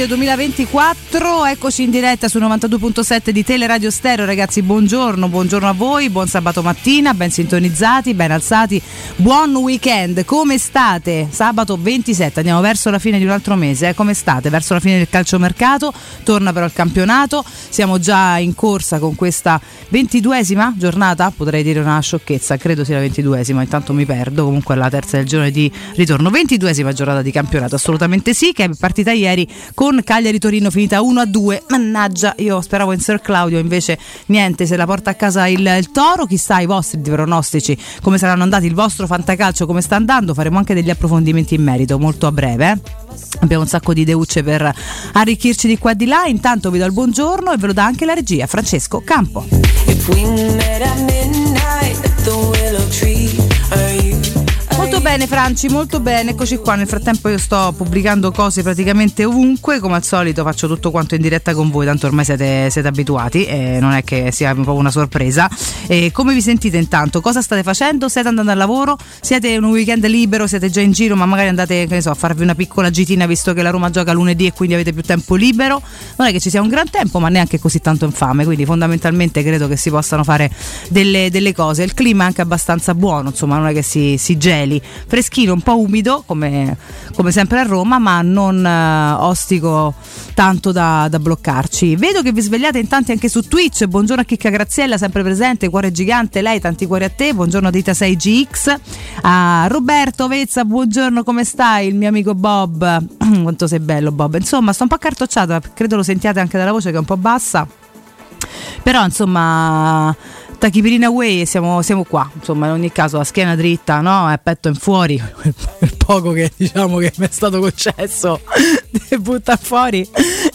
7 gennaio 2024, eccoci in diretta su 92.7 di Teleradio Stereo, ragazzi buongiorno, buongiorno a voi, buon sabato mattina, ben sintonizzati, ben alzati, buon weekend, come state? Sabato 27, andiamo verso la fine di un altro mese, eh? come state? Verso la fine del calciomercato, torna però il campionato, siamo già in corsa con questa 22esima giornata, potrei dire una sciocchezza, credo sia la 22esima, intanto mi perdo, comunque è la terza del giorno di ritorno, 22esima giornata di campionato, assolutamente sì, che è partita ieri con Cagliari Torino finita 1 a 2. Mannaggia, io speravo in Sir Claudio, invece niente, se la porta a casa il, il Toro, chissà i vostri pronostici, come saranno andati, il vostro fantacalcio come sta andando, faremo anche degli approfondimenti in merito molto a breve. Abbiamo un sacco di deucce per arricchirci di qua e di là. Intanto vi do il buongiorno e ve lo dà anche la regia, Francesco Campo. Bene Franci, molto bene, eccoci qua. Nel frattempo io sto pubblicando cose praticamente ovunque, come al solito faccio tutto quanto in diretta con voi, tanto ormai siete, siete abituati, eh, non è che sia proprio una sorpresa. E come vi sentite intanto? Cosa state facendo? Siete andando al lavoro? Siete un weekend libero? Siete già in giro ma magari andate so, a farvi una piccola gitina visto che la Roma gioca lunedì e quindi avete più tempo libero? Non è che ci sia un gran tempo ma neanche così tanto infame, quindi fondamentalmente credo che si possano fare delle, delle cose. Il clima è anche abbastanza buono, insomma non è che si, si geli freschino, un po' umido come, come sempre a Roma, ma non eh, ostico tanto da, da, bloccarci. Vedo che vi svegliate in tanti anche su Twitch. Buongiorno a Chicca Graziella, sempre presente, cuore gigante, lei, tanti cuori a te. Buongiorno a Dita 6GX. A Roberto Vezza, buongiorno, come stai? Il mio amico Bob. Quanto sei bello, Bob. Insomma, sto un po' accartocciata, credo lo sentiate anche dalla voce che è un po' bassa. Però insomma Tachipirina Way siamo, siamo, qua, insomma in ogni caso la schiena dritta, no? E petto in fuori, poco che diciamo che mi è stato concesso butta fuori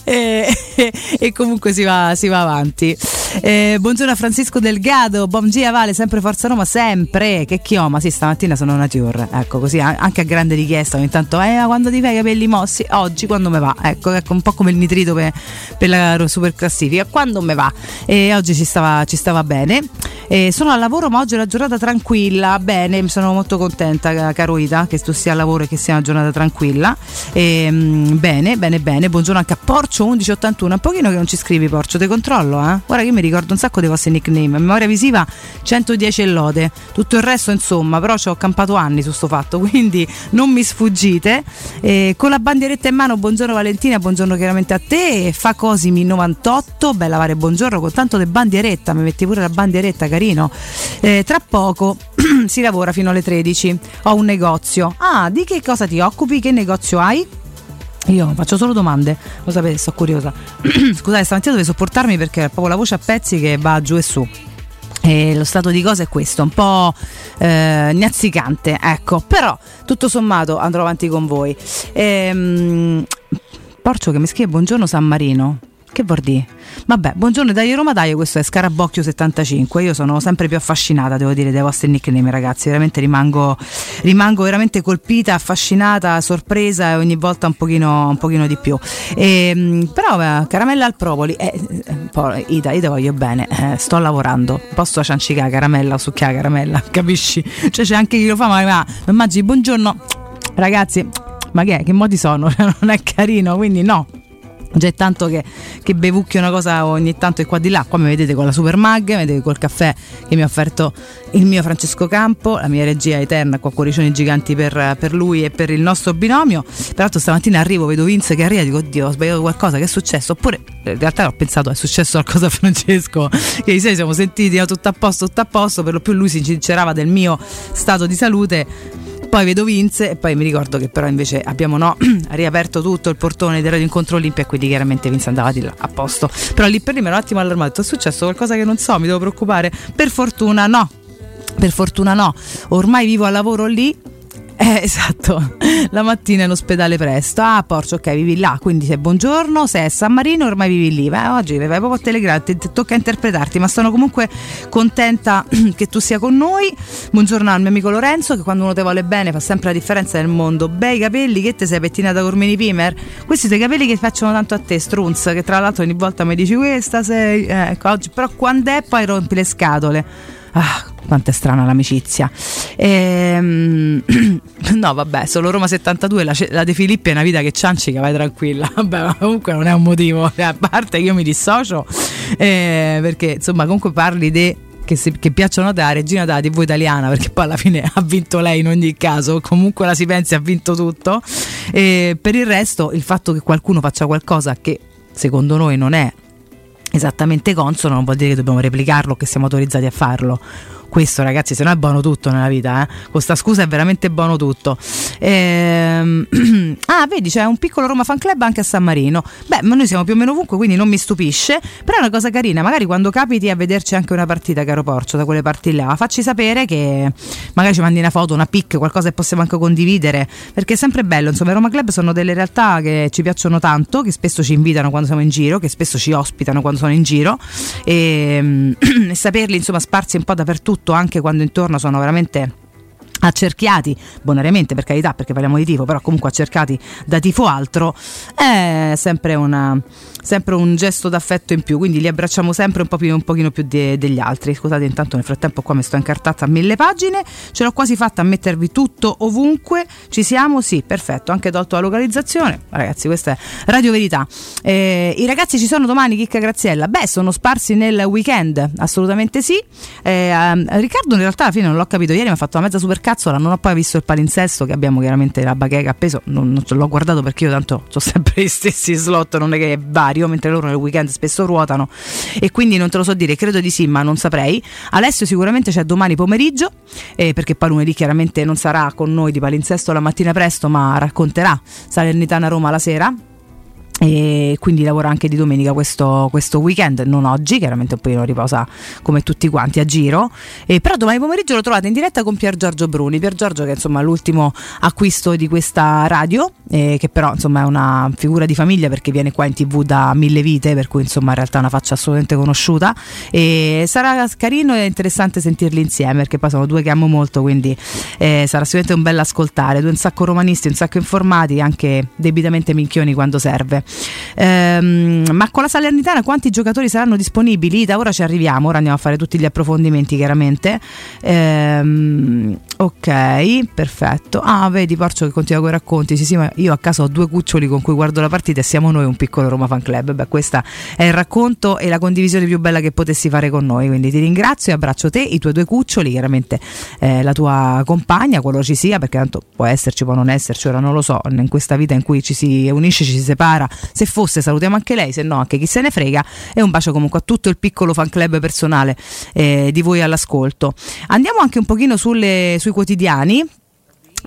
e, e, e comunque si va, si va avanti. Eh, buongiorno a Francisco Delgado, buon dia Vale, sempre Forza Roma, sempre. Che chioma, sì, stamattina sono nature. Ecco, così anche a grande richiesta. Ogni tanto, eh, quando ti fai i capelli mossi? Oggi, quando me va? Ecco, ecco, un po' come il nitrito per, per la super classifica. Quando me va? E oggi ci stava, ci stava bene. Eh, sono al lavoro, ma oggi è una giornata tranquilla. Bene, sono molto contenta, caro Ida, che tu sia al lavoro e che sia una giornata tranquilla. Eh, bene, bene, bene. Buongiorno anche a Porcio 1181. Un pochino che non ci scrivi, Porcio, te controllo, eh? Guarda che mi ricordo un sacco dei vostri nickname. Memoria visiva 110 e lode. Tutto il resto, insomma, però ci ho campato anni su sto fatto, quindi non mi sfuggite. Eh, con la bandieretta in mano, buongiorno Valentina, buongiorno chiaramente a te. Fa Cosimi 98, bella Vare, buongiorno, con tanto di bandieretta, mi metti pure la bandieretta, carino. Eh, tra poco si lavora fino alle 13. Ho un negozio. Ah, di che cosa ti occupi? Che negozio hai? Io faccio solo domande, lo sapete, sto curiosa. Scusate, stamattina dovevo sopportarmi perché è proprio la voce a pezzi che va giù e su. E lo stato di cose è questo, un po' eh, nazzicante, ecco, però tutto sommato andrò avanti con voi. Ehm, Porcio che mi scrive buongiorno San Marino. Che vuol dire? Vabbè, buongiorno dai Roma dai, questo è Scarabocchio 75. Io sono sempre più affascinata, devo dire, dai vostri nickname, ragazzi. Veramente rimango, rimango veramente colpita, affascinata, sorpresa e ogni volta un pochino, un pochino di più. E, ehm, però, eh, caramella al propoli, eh, eh, Ida, io te voglio bene, eh, sto lavorando. Posso ciancicare caramella o succhiare caramella, capisci? Cioè c'è anche chi lo fa, ma, ma immagini, buongiorno, ragazzi, ma che è? Che modi sono? non è carino, quindi no già è tanto che, che bevucchio una cosa ogni tanto e qua di là. Qua mi vedete con la super mag mi vedete col caffè che mi ha offerto il mio Francesco Campo la mia regia eterna qua cuoricioni giganti per, per, lui e per il nostro binomio. Peraltro stamattina arrivo vedo Vince che arriva e dico oddio ho sbagliato qualcosa che è successo? Oppure in realtà ho pensato è successo qualcosa a Francesco? Che i sei siamo sentiti tutto a posto tutto a posto. Per lo più lui si sincerava del mio stato di salute poi vedo Vince e poi mi ricordo che però invece abbiamo no, riaperto tutto il portone del Radio Incontro Olimpia e quindi chiaramente Vince andava di là a posto. Però lì per lì mi ero un attimo allarmato, è successo qualcosa che non so, mi devo preoccupare. Per fortuna no. Per fortuna no, ormai vivo al lavoro lì eh, esatto, la mattina in ospedale presto. Ah, Porcio, ok, vivi là, quindi sei buongiorno, sei a San Marino, ormai vivi lì. Beh, oggi vai proprio a Telegram, ti tocca interpretarti, ma sono comunque contenta che tu sia con noi. Buongiorno al mio amico Lorenzo, che quando uno te vuole bene fa sempre la differenza nel mondo. Bei capelli, che te sei pettinata con mini pimer? Questi sono i capelli che facciano tanto a te, Strunz, che tra l'altro ogni volta mi dici questa sei... Eh, ecco, oggi, però quando è poi rompi le scatole Ah, quanto è strana l'amicizia. Ehm, no, vabbè, solo Roma 72, la, la De Filippi è una vita che ciancica, vai tranquilla. Vabbè, ma comunque non è un motivo, a parte che io mi dissocio, eh, perché insomma comunque parli di che, si, che, piacciono a te, regina della TV italiana, perché poi alla fine ha vinto lei in ogni caso, comunque la si pensi ha vinto tutto. E per il resto, il fatto che qualcuno faccia qualcosa che secondo noi non è esattamente consono non vuol dire che dobbiamo replicarlo, che siamo autorizzati a farlo questo ragazzi se no è buono tutto nella vita eh? con sta scusa è veramente buono tutto. Ehm... ah vedi c'è un piccolo Roma Fan Club anche a San Marino. Beh ma noi siamo più o meno ovunque quindi non mi stupisce. Però è una cosa carina magari quando capiti a vederci anche una partita caro Porcio da quelle parti là facci sapere che magari ci mandi una foto una pic qualcosa che possiamo anche condividere perché è sempre bello insomma i Roma Club sono delle realtà che ci piacciono tanto che spesso ci invitano quando siamo in giro che spesso ci ospitano quando sono in giro. E, e saperli insomma sparsi un po' dappertutto soprattutto anche quando intorno sono veramente accerchiati bonariamente per carità perché parliamo di tifo però comunque accerchiati da tifo altro è sempre, una, sempre un gesto d'affetto in più quindi li abbracciamo sempre un, po più, un pochino più de, degli altri. Scusate intanto nel frattempo qua mi sto incartata a mille pagine. Ce l'ho quasi fatta a mettervi tutto ovunque. Ci siamo? Sì perfetto. Anche tolto la localizzazione. Ragazzi questa è Radio Verità. Eh, i ragazzi ci sono domani Chicca Graziella? Beh sono sparsi nel weekend. Assolutamente sì. Eh, Riccardo in realtà alla fine non l'ho capito. Ieri mi ha fatto una mezza super cazzola, non ho poi visto il palinsesto che abbiamo chiaramente la bacheca appeso, non, non l'ho guardato perché io tanto ho sempre gli stessi slot, non è che vario, mentre loro nel weekend spesso ruotano e quindi non te lo so dire, credo di sì, ma non saprei. Alessio sicuramente c'è domani pomeriggio, eh, perché poi lunedì chiaramente non sarà con noi di palinsesto la mattina presto, ma racconterà Salernitana Roma la sera e quindi lavora anche di domenica questo, questo, weekend, non oggi, chiaramente un po' riposa come tutti quanti a giro, e però domani pomeriggio lo trovate in diretta con Pier Giorgio Bruni, Pier Giorgio che è insomma l'ultimo acquisto di questa radio, eh, che però insomma è una figura di famiglia perché viene qua in tv da mille vite, per cui insomma in realtà è una faccia assolutamente conosciuta. E sarà carino e interessante sentirli insieme perché poi sono due che amo molto, quindi eh, sarà sicuramente un bel ascoltare, due un sacco romanisti, un sacco informati, anche debitamente minchioni quando serve. Ehm, ma con la Salernitana quanti giocatori saranno disponibili? Da ora ci arriviamo, ora andiamo a fare tutti gli approfondimenti chiaramente. Ehm, ok, perfetto. Ah, vedi Porcio che continua con i racconti. Sì, sì, ma io a casa ho due cuccioli con cui guardo la partita e siamo noi un piccolo Roma Fan Club. Beh, questo è il racconto e la condivisione più bella che potessi fare con noi. Quindi ti ringrazio e abbraccio te, i tuoi due cuccioli, chiaramente eh, la tua compagna, qualora ci sia, perché tanto può esserci, può non esserci, ora non lo so. In questa vita in cui ci si unisce, ci si separa, se fosse salutiamo anche lei, se no anche chi se ne frega e un bacio comunque a tutto il piccolo fan club personale eh, di voi all'ascolto. Andiamo anche un pochino sulle, sui quotidiani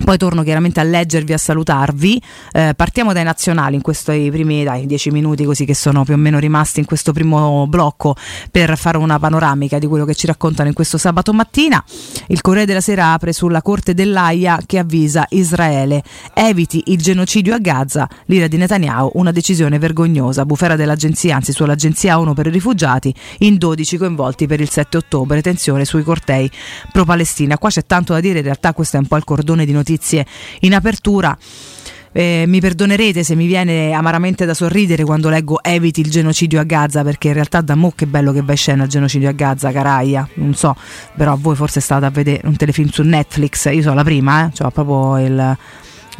poi torno chiaramente a leggervi, a salutarvi. Eh, partiamo dai nazionali in questi primi dai, dieci minuti così che sono più o meno rimasti in questo primo blocco per fare una panoramica di quello che ci raccontano in questo sabato mattina. Il Corriere della Sera apre sulla Corte dell'AIA che avvisa Israele eviti il genocidio a Gaza, l'ira di Netanyahu, una decisione vergognosa. Bufera dell'agenzia, anzi sull'agenzia ONU per i rifugiati, in 12 coinvolti per il 7 ottobre, tensione sui cortei pro-Palestina. Qua c'è tanto da dire, in realtà questo è un po' il cordone di notizie notizie in apertura. Eh, mi perdonerete se mi viene amaramente da sorridere quando leggo eviti il genocidio a Gaza perché in realtà da mo che bello che va in scena il genocidio a Gaza caraia non so però voi forse state a vedere un telefilm su Netflix io sono la prima eh, cioè proprio il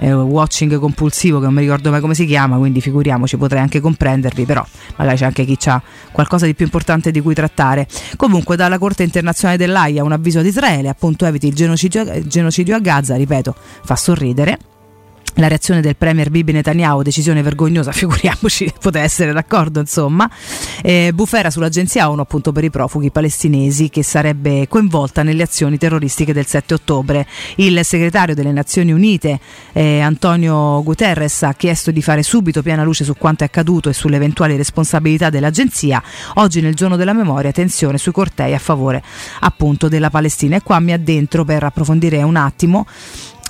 eh, watching compulsivo che non mi ricordo mai come si chiama, quindi figuriamoci, potrei anche comprendervi, però magari c'è anche chi ha qualcosa di più importante di cui trattare. Comunque dalla Corte internazionale dell'AIA un avviso ad Israele, appunto eviti il genocidio, genocidio a Gaza, ripeto, fa sorridere la reazione del premier Bibi Netanyahu, decisione vergognosa, figuriamoci, poteva essere d'accordo, insomma. Eh, bufera sull'agenzia ONU appunto per i profughi palestinesi che sarebbe coinvolta nelle azioni terroristiche del 7 ottobre. Il segretario delle Nazioni Unite, eh, Antonio Guterres, ha chiesto di fare subito piena luce su quanto è accaduto e sulle eventuali responsabilità dell'agenzia. Oggi nel giorno della memoria, tensione sui cortei a favore appunto della Palestina. E qua mi addentro per approfondire un attimo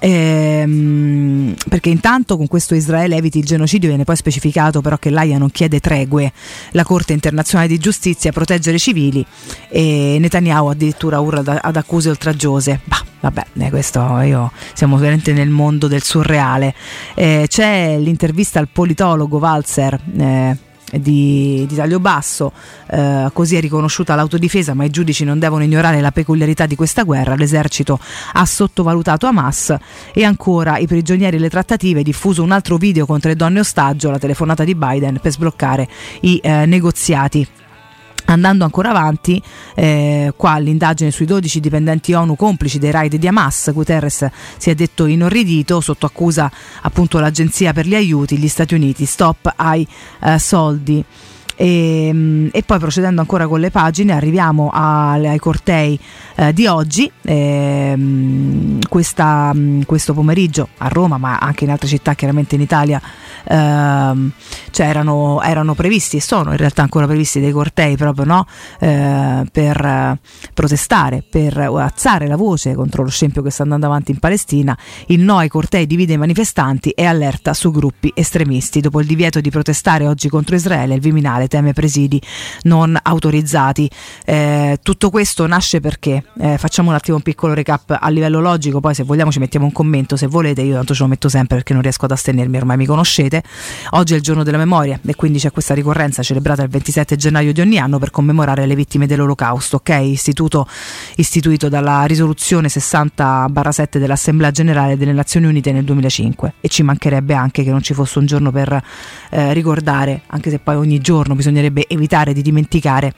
Ehm, perché intanto con questo Israele eviti il genocidio viene poi specificato però che l'AIA non chiede tregue, la Corte internazionale di giustizia proteggere i civili e Netanyahu addirittura urla ad accuse oltraggiose. Bah, vabbè, eh, questo io siamo veramente nel mondo del surreale. Eh, c'è l'intervista al politologo Walzer. Eh, di, di taglio basso, eh, così è riconosciuta l'autodifesa, ma i giudici non devono ignorare la peculiarità di questa guerra, l'esercito ha sottovalutato Hamas e ancora i prigionieri e le trattative, diffuso un altro video contro le donne ostaggio, la telefonata di Biden per sbloccare i eh, negoziati. Andando ancora avanti, eh, qua l'indagine sui 12 dipendenti ONU complici dei raid di Hamas, Guterres si è detto inorridito, sotto accusa appunto l'Agenzia per gli aiuti, gli Stati Uniti, stop ai eh, soldi. E, ehm, e, poi procedendo ancora con le pagine arriviamo ai, ai cortei eh, di oggi. Eh, questa, questo pomeriggio a Roma ma anche in altre città chiaramente in Italia eh, cioè erano, erano, previsti e sono in realtà ancora previsti dei cortei proprio no? Eh, per protestare per alzare la voce contro lo scempio che sta andando avanti in Palestina. Il no ai cortei divide i manifestanti e allerta su gruppi estremisti. Dopo il divieto di protestare oggi contro Israele il Viminale teme presidi non autorizzati. Eh, tutto questo nasce perché? Eh, facciamo un attimo un piccolo recap a livello logico, poi se vogliamo ci mettiamo un commento, se volete, io tanto ce lo metto sempre perché non riesco ad astenermi, ormai mi conoscete. Oggi è il giorno della memoria e quindi c'è questa ricorrenza celebrata il 27 gennaio di ogni anno per commemorare le vittime dell'Olocausto, ok? Istituto istituito dalla risoluzione 60-7 dell'Assemblea Generale delle Nazioni Unite nel 2005 e ci mancherebbe anche che non ci fosse un giorno per eh, ricordare, anche se poi ogni giorno bisognerebbe evitare di dimenticare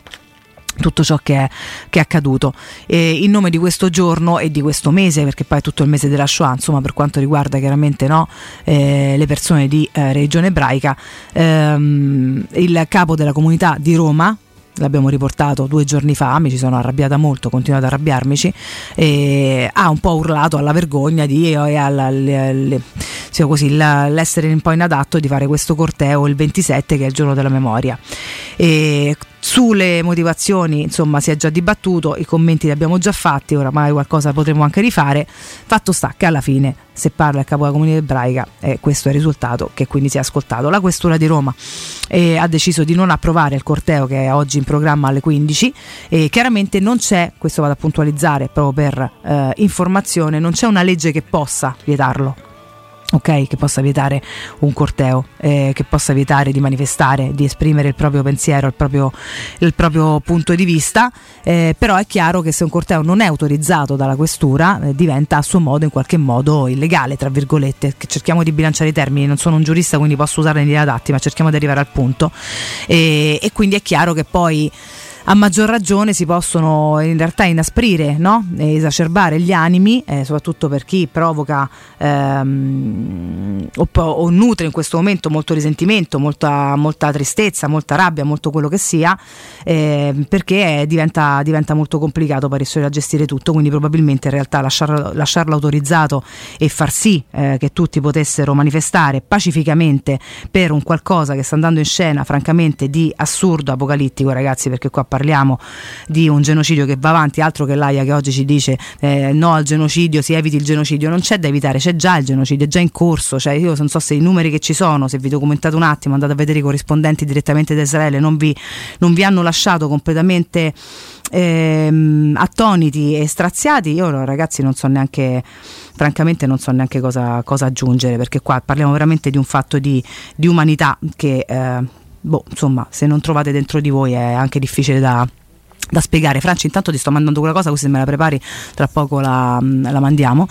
tutto ciò che è, che è accaduto. E in nome di questo giorno e di questo mese perché poi è tutto il mese della Shoah insomma per quanto riguarda chiaramente no, eh, le persone di eh, regione ebraica ehm, il capo della comunità di Roma l'abbiamo riportato due giorni fa, mi ci sono arrabbiata molto, ho continuato ad arrabbiarmici, e ha un po' urlato alla vergogna di, e alla, le, le, così, la, l'essere un po' inadatto di fare questo corteo il 27 che è il giorno della memoria. E sulle motivazioni, insomma, si è già dibattuto, i commenti li abbiamo già fatti, oramai qualcosa potremo anche rifare. Fatto sta che alla fine, se parla il capo della comunità ebraica, eh, questo è il risultato che quindi si è ascoltato. La Questura di Roma eh, ha deciso di non approvare il corteo che è oggi in programma alle 15 e chiaramente non c'è, questo vado a puntualizzare proprio per eh, informazione, non c'è una legge che possa vietarlo ok, che possa vietare un corteo, eh, che possa vietare di manifestare, di esprimere il proprio pensiero, il proprio, il proprio punto di vista, eh, però è chiaro che se un corteo non è autorizzato dalla questura eh, diventa a suo modo in qualche modo illegale, tra virgolette, cerchiamo di bilanciare i termini, non sono un giurista quindi posso usarne gli adatti, ma cerchiamo di arrivare al punto. E, e quindi è chiaro che poi a maggior ragione si possono in realtà inasprire no? e esacerbare gli animi, eh, soprattutto per chi provoca ehm, o, o, nutre in questo momento molto risentimento, molta, molta tristezza, molta rabbia, molto quello che sia, eh, perché diventa, diventa, molto complicato per riuscire a gestire tutto, quindi probabilmente in realtà lasciarlo, lasciarlo autorizzato e far sì eh, che tutti potessero manifestare pacificamente per un qualcosa che sta andando in scena francamente di assurdo apocalittico ragazzi perché qua parliamo di un genocidio che va avanti, altro che l'AIA che oggi ci dice eh, no al genocidio, si eviti il genocidio, non c'è da evitare, c'è già il genocidio, è già in corso, cioè io non so se i numeri che ci sono, se vi documentate un attimo, andate a vedere i corrispondenti direttamente da Israele, non vi, non vi hanno lasciato completamente ehm, attoniti e straziati, io ragazzi non so neanche francamente non so neanche cosa, cosa, aggiungere perché qua parliamo veramente di un fatto di, di umanità che eh, boh, insomma, se non trovate dentro di voi è anche difficile da, da spiegare. Franci, intanto ti sto mandando quella cosa, così me la prepari, tra poco la, la, mandiamo.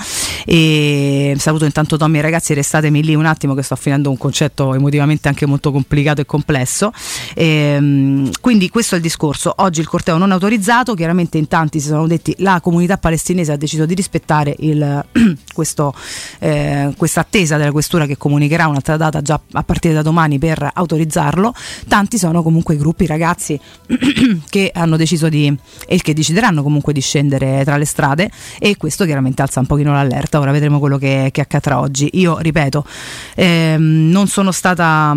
E saluto intanto Tommy e ragazzi, restatemi lì un attimo che sto finendo un concetto emotivamente anche molto complicato e complesso. E, ehm, quindi questo è il discorso. Oggi il corteo non autorizzato, chiaramente in tanti si sono detti la comunità palestinese ha deciso di rispettare il, questo, eh, questa attesa della questura che comunicherà un'altra data già a partire da domani per autorizzarlo. Tanti sono comunque i gruppi ragazzi che hanno deciso di, e che decideranno comunque di scendere tra le strade e questo chiaramente alza un pochino l'allerta. Ora vedremo quello che, che accadrà oggi. Io ripeto, ehm, non sono stata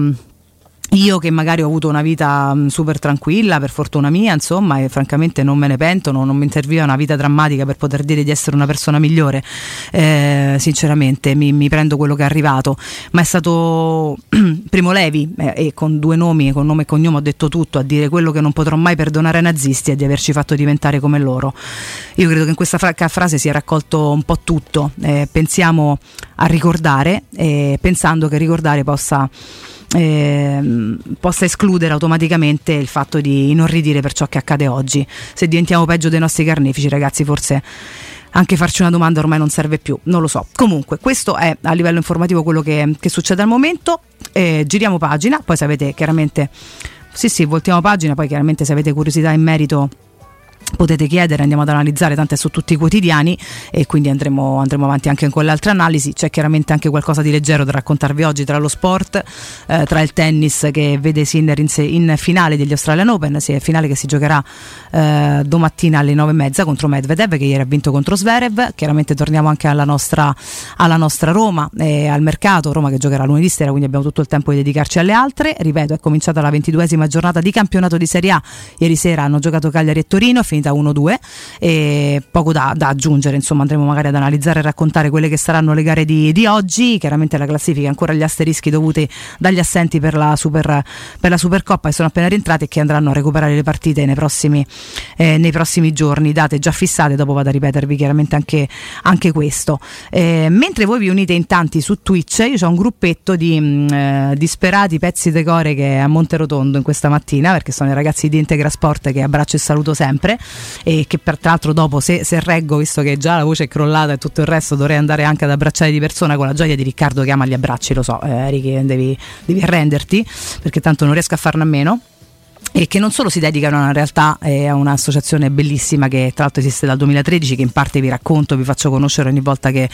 io che magari ho avuto una vita mm, super tranquilla, per fortuna mia, insomma, e francamente non me ne pento, non, non mi serviva una vita drammatica per poter dire di essere una persona migliore, eh, sinceramente mi, mi, prendo quello che è arrivato, ma è stato Primo Levi, eh, e con due nomi, con nome e cognome ho detto tutto, a dire quello che non potrò mai perdonare ai nazisti è di averci fatto diventare come loro. Io credo che in questa fra- frase sia raccolto un po' tutto, eh, pensiamo a ricordare, pensando che ricordare possa eh, possa escludere automaticamente il fatto di inorridire per ciò che accade oggi. Se diventiamo peggio dei nostri carnefici, ragazzi, forse anche farci una domanda ormai non serve più, non lo so. Comunque, questo è a livello informativo quello che, che succede al momento. Eh, giriamo pagina, poi se avete chiaramente, sì sì, voltiamo pagina, poi chiaramente se avete curiosità in merito potete chiedere, andiamo ad analizzare, tanto è su tutti i quotidiani e quindi andremo, andremo, avanti anche con le altre analisi. C'è chiaramente anche qualcosa di leggero da raccontarvi oggi tra lo sport, eh, tra il tennis che vede Sinner in, in, finale degli Australian Open, sì, finale che si giocherà eh, domattina alle 9.30 contro Medvedev che ieri ha vinto contro Sverev. Chiaramente torniamo anche alla nostra, alla nostra Roma e al mercato, Roma che giocherà lunedì sera, quindi abbiamo tutto il tempo di dedicarci alle altre. Ripeto, è cominciata la ventiduesima giornata di campionato di Serie A. Ieri sera hanno giocato Cagliari e Torino, finita 1-2 e poco da, da, aggiungere, insomma andremo magari ad analizzare e raccontare quelle che saranno le gare di, di oggi, chiaramente la classifica ancora gli asterischi dovuti dagli assenti per la, super, per la Supercoppa che sono appena rientrati e che andranno a recuperare le partite nei prossimi, eh, nei prossimi giorni, date già fissate, dopo vado a ripetervi chiaramente anche, anche questo. Eh, mentre voi vi unite in tanti su Twitch, io ho un gruppetto di mh, mm, eh, disperati pezzi decore che è a Monterotondo in questa mattina, perché sono i ragazzi di Integra Sport che abbraccio e saluto sempre e che peraltro dopo se, se, reggo, visto che già la voce è crollata e tutto il resto, dovrei andare anche ad abbracciare di persona con la gioia di Riccardo che ama gli abbracci, lo so, eh, Ricky, devi, devi arrenderti perché tanto non riesco a farne a meno e che non solo si dedicano in realtà eh, a un'associazione bellissima che tra l'altro esiste dal 2013 che in parte vi racconto, vi faccio conoscere ogni volta che,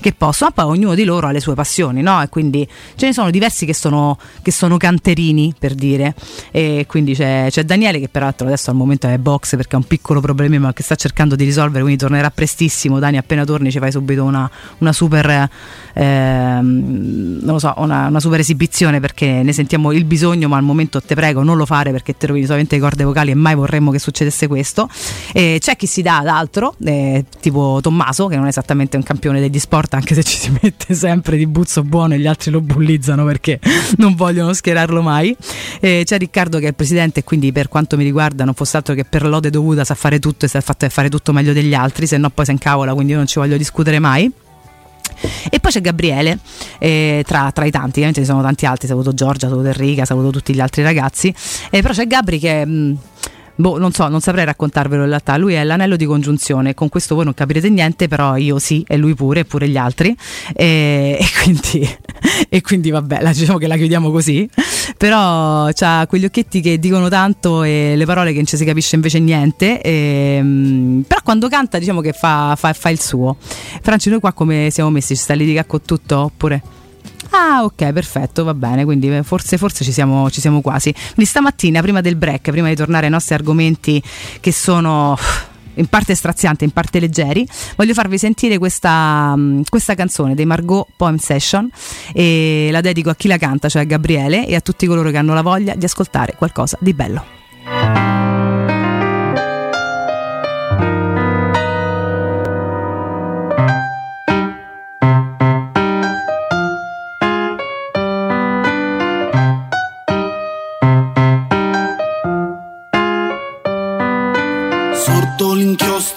che posso, ma poi ognuno di loro ha le sue passioni no? e quindi ce ne sono diversi che sono, che sono canterini per dire e quindi c'è, c'è, Daniele che peraltro adesso al momento è box perché ha un piccolo problema che sta cercando di risolvere quindi tornerà prestissimo Dani appena torni ci fai subito una, una super ehm, non lo so una, una super esibizione perché ne sentiamo il bisogno ma al momento te prego non lo fare perché te rovini solamente le corde vocali e mai vorremmo che succedesse questo. Eh, c'è chi si dà ad altro, eh, tipo Tommaso, che non è esattamente un campione degli sport, anche se ci si mette sempre di buzzo buono e gli altri lo bullizzano perché non vogliono schierarlo mai. Eh, c'è Riccardo che è il presidente e quindi per quanto mi riguarda non fosse altro che per lode dovuta sa fare tutto e sa fare tutto meglio degli altri, se no poi si incavola, quindi io non ci voglio discutere mai. E poi c'è Gabriele, eh, tra, tra, i tanti, ovviamente ci sono tanti altri, saluto Giorgia, saluto Enrica, saluto tutti gli altri ragazzi, eh, però c'è Gabri che... Mh, mm, Boh, non so, non saprei raccontarvelo in realtà. Lui è l'anello di congiunzione. Con questo voi non capirete niente, però io sì, e lui pure, e pure gli altri. E, e, quindi, e quindi, vabbè, la, diciamo che la chiudiamo così. Però ha quegli occhietti che dicono tanto e le parole che non ci si capisce invece niente. E, ehm, però quando canta, diciamo che fa, fa, fa il suo. Franci, noi qua come siamo messi? Ci sta lì con tutto? Oppure? Ah, ok, perfetto, va bene. Quindi eh, forse, forse ci, siamo, ci siamo quasi. Quindi stamattina, prima del break, prima di tornare ai nostri argomenti che sono in parte strazianti, in parte leggeri, voglio farvi sentire questa, mm, questa, canzone dei Margot Poem Session e la dedico a chi la canta, cioè a Gabriele e a tutti coloro che hanno la voglia di ascoltare qualcosa di bello.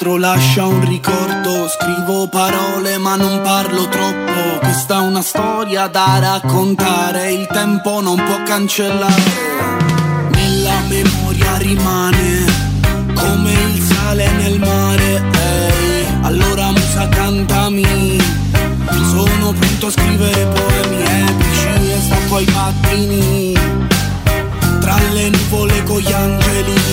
Lascia un ricordo, scrivo parole ma non parlo troppo. Questa è una storia da raccontare, il tempo non può cancellare. Nella memoria rimane come il sale nel mare. Ehi, allora musa cantami, sono pronto a scrivere poemi epici e stacco ai pattini. Tra le nuvole con gli angeli,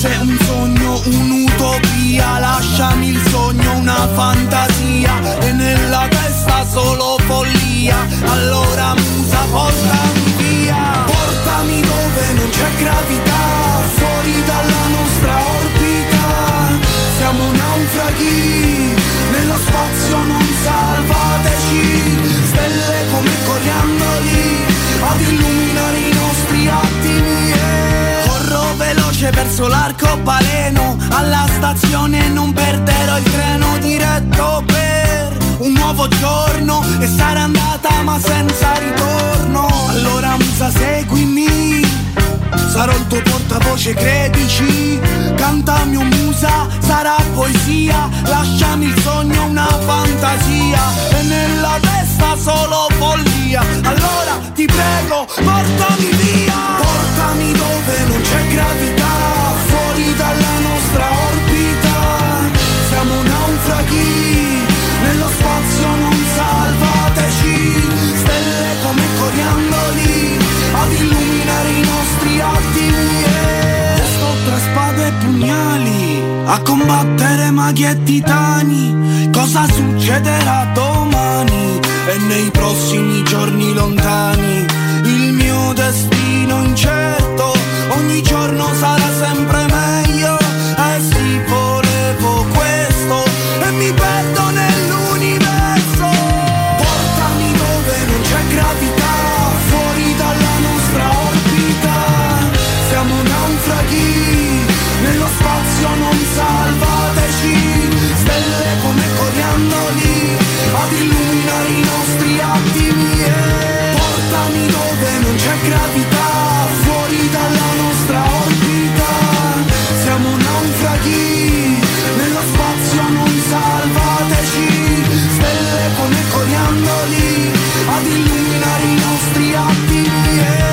forse un sogno, un'utopia Lasciami il sogno, una fantasia E nella testa solo follia. Allora musa portami via. Portami dove non c'è gravità Fuori dalla nostra orbita. Siamo naufraghi Nello spazio non salvateci. Stelle come coriandoli Ad illuminare veloce verso l'arcobaleno Alla stazione non perderò il treno diretto per un nuovo giorno E sarà andata ma senza ritorno. Allora musa seguimi. Sarò il tuo portavoce credici. Cantami un musa, sarà poesia. Lasciami il sogno, una fantasia. E nella testa solo follia. Allora ti prego portami via. Portami dove non c'è naufraghi Nello spazio non salvateci Stelle come coriandoli Ad illuminare i nostri attimi E tra spade e pugnali A combattere maghi e titani. Cosa succederà domani E nei prossimi giorni lontani? Il mio destino incerto Ogni giorno sarà sempre meglio. E sì volevo questo gravità Fuori dalla nostra orbita. Siamo naufraghi Nello spazio non salvateci. Stelle come coriandoli Ad illuminare i nostri attimi e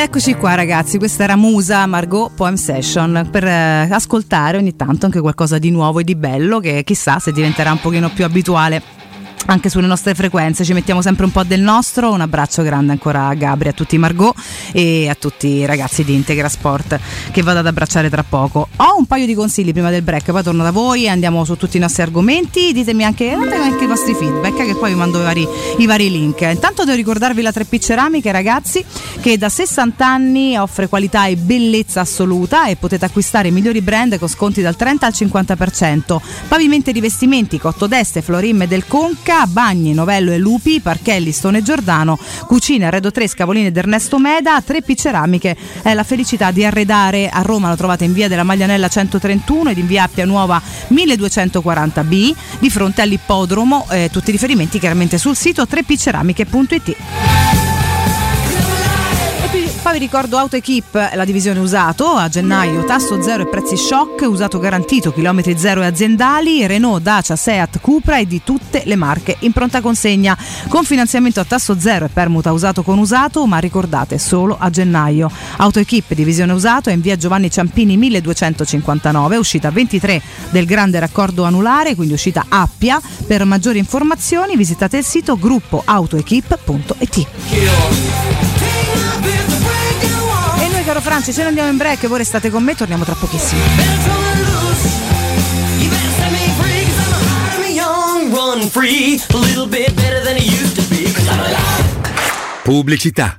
Eccoci qua ragazzi, questa era Musa Margot Poem Session per eh, ascoltare ogni tanto anche qualcosa di nuovo e di bello che chissà se diventerà un pochino più abituale anche sulle nostre frequenze, ci mettiamo sempre un po' del nostro. Un abbraccio grande ancora a Gabri, a tutti Margot e a tutti i ragazzi di Integra Sport che vado ad abbracciare tra poco. Ho un paio di consigli prima del break, poi torno da voi e andiamo su tutti i nostri argomenti. Ditemi anche, anche i vostri feedback, che poi vi mando i vari, i vari link. Intanto devo ricordarvi la 3P Ceramiche, ragazzi, che da 60 anni offre qualità e bellezza assoluta e potete acquistare i migliori brand con sconti dal 30 al 50%. Pavimenti e rivestimenti, Cotto d'Este, Florim e del Conca Bagni, Novello e Lupi, Parchelli, Stone Giordano, Cucine, Arredo 3, Scavolini ed Ernesto Meda, 3P Ceramiche è la felicità di arredare a Roma, lo trovate in via della Maglianella 131 ed in via Appia Nuova 1240B, di fronte all'ippodromo, eh, tutti i riferimenti chiaramente sul sito 3pceramiche.it. Poi vi ricordo AutoEquip, la divisione usato, a gennaio tasso zero e prezzi shock, usato garantito, chilometri zero e aziendali, Renault, Dacia, Seat, Cupra e di tutte le marche in pronta consegna con finanziamento a tasso zero e permuta usato con usato, ma ricordate solo a gennaio. AutoEquip, divisione usato, è in via Giovanni Ciampini 1259, uscita 23 del grande raccordo anulare, quindi uscita Appia. Per maggiori informazioni visitate il sito gruppoautoequip.it. caro Franci, ce ne andiamo in break, voi restate con me, torniamo tra pochissimo. Pubblicità.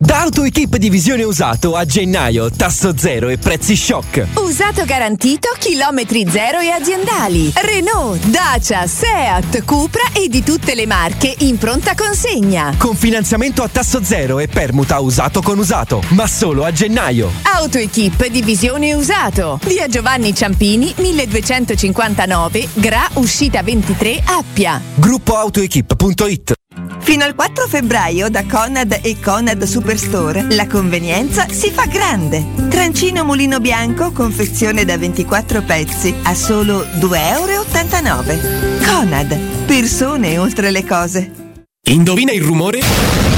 Da AutoEquip Divisione Usato a gennaio, tasso zero e prezzi shock. Usato garantito, chilometri zero e aziendali. Renault, Dacia, Seat, Cupra e di tutte le marche in pronta consegna. Con finanziamento a tasso zero e permuta usato con usato, ma solo a gennaio. AutoEquip Divisione Usato. Via Giovanni Ciampini, 1259, Gra, uscita 23, Appia. Gruppoautoequip.it Fino al 4 febbraio da Conad e Conad Superstore la convenienza si fa grande. Trancino mulino bianco, confezione da 24 pezzi a solo 2,89 euro. Conad, persone oltre le cose. Indovina il rumore?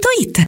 Ponto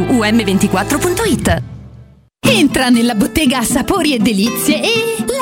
um24.it. Entra nella bottega Sapori e Delizie e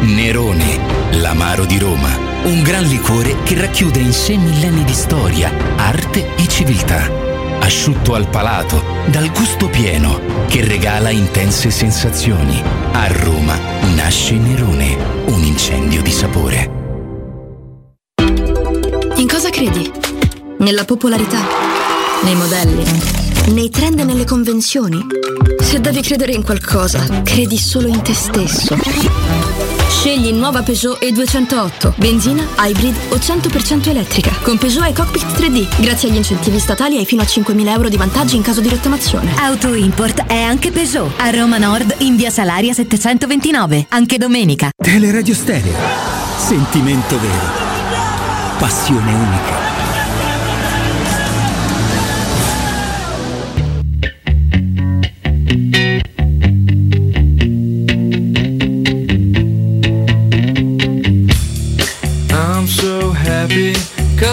Nerone, l'amaro di Roma. Un gran liquore che racchiude in sé millenni di storia, arte e civiltà. Asciutto al palato, dal gusto pieno, che regala intense sensazioni. A Roma nasce Nerone, un incendio di sapore. In cosa credi? Nella popolarità? Nei modelli? Nei trend e nelle convenzioni? Se devi credere in qualcosa, credi solo in te stesso. Scegli nuova Peugeot E208, benzina, hybrid o 100% elettrica. Con Peugeot e Cockpit 3D, grazie agli incentivi statali hai fino a 5.000 euro di vantaggi in caso di rottamazione. Auto Import è anche Peugeot. A Roma Nord, in via Salaria 729. Anche domenica. Teleradio Stereo. Sentimento vero. Passione unica.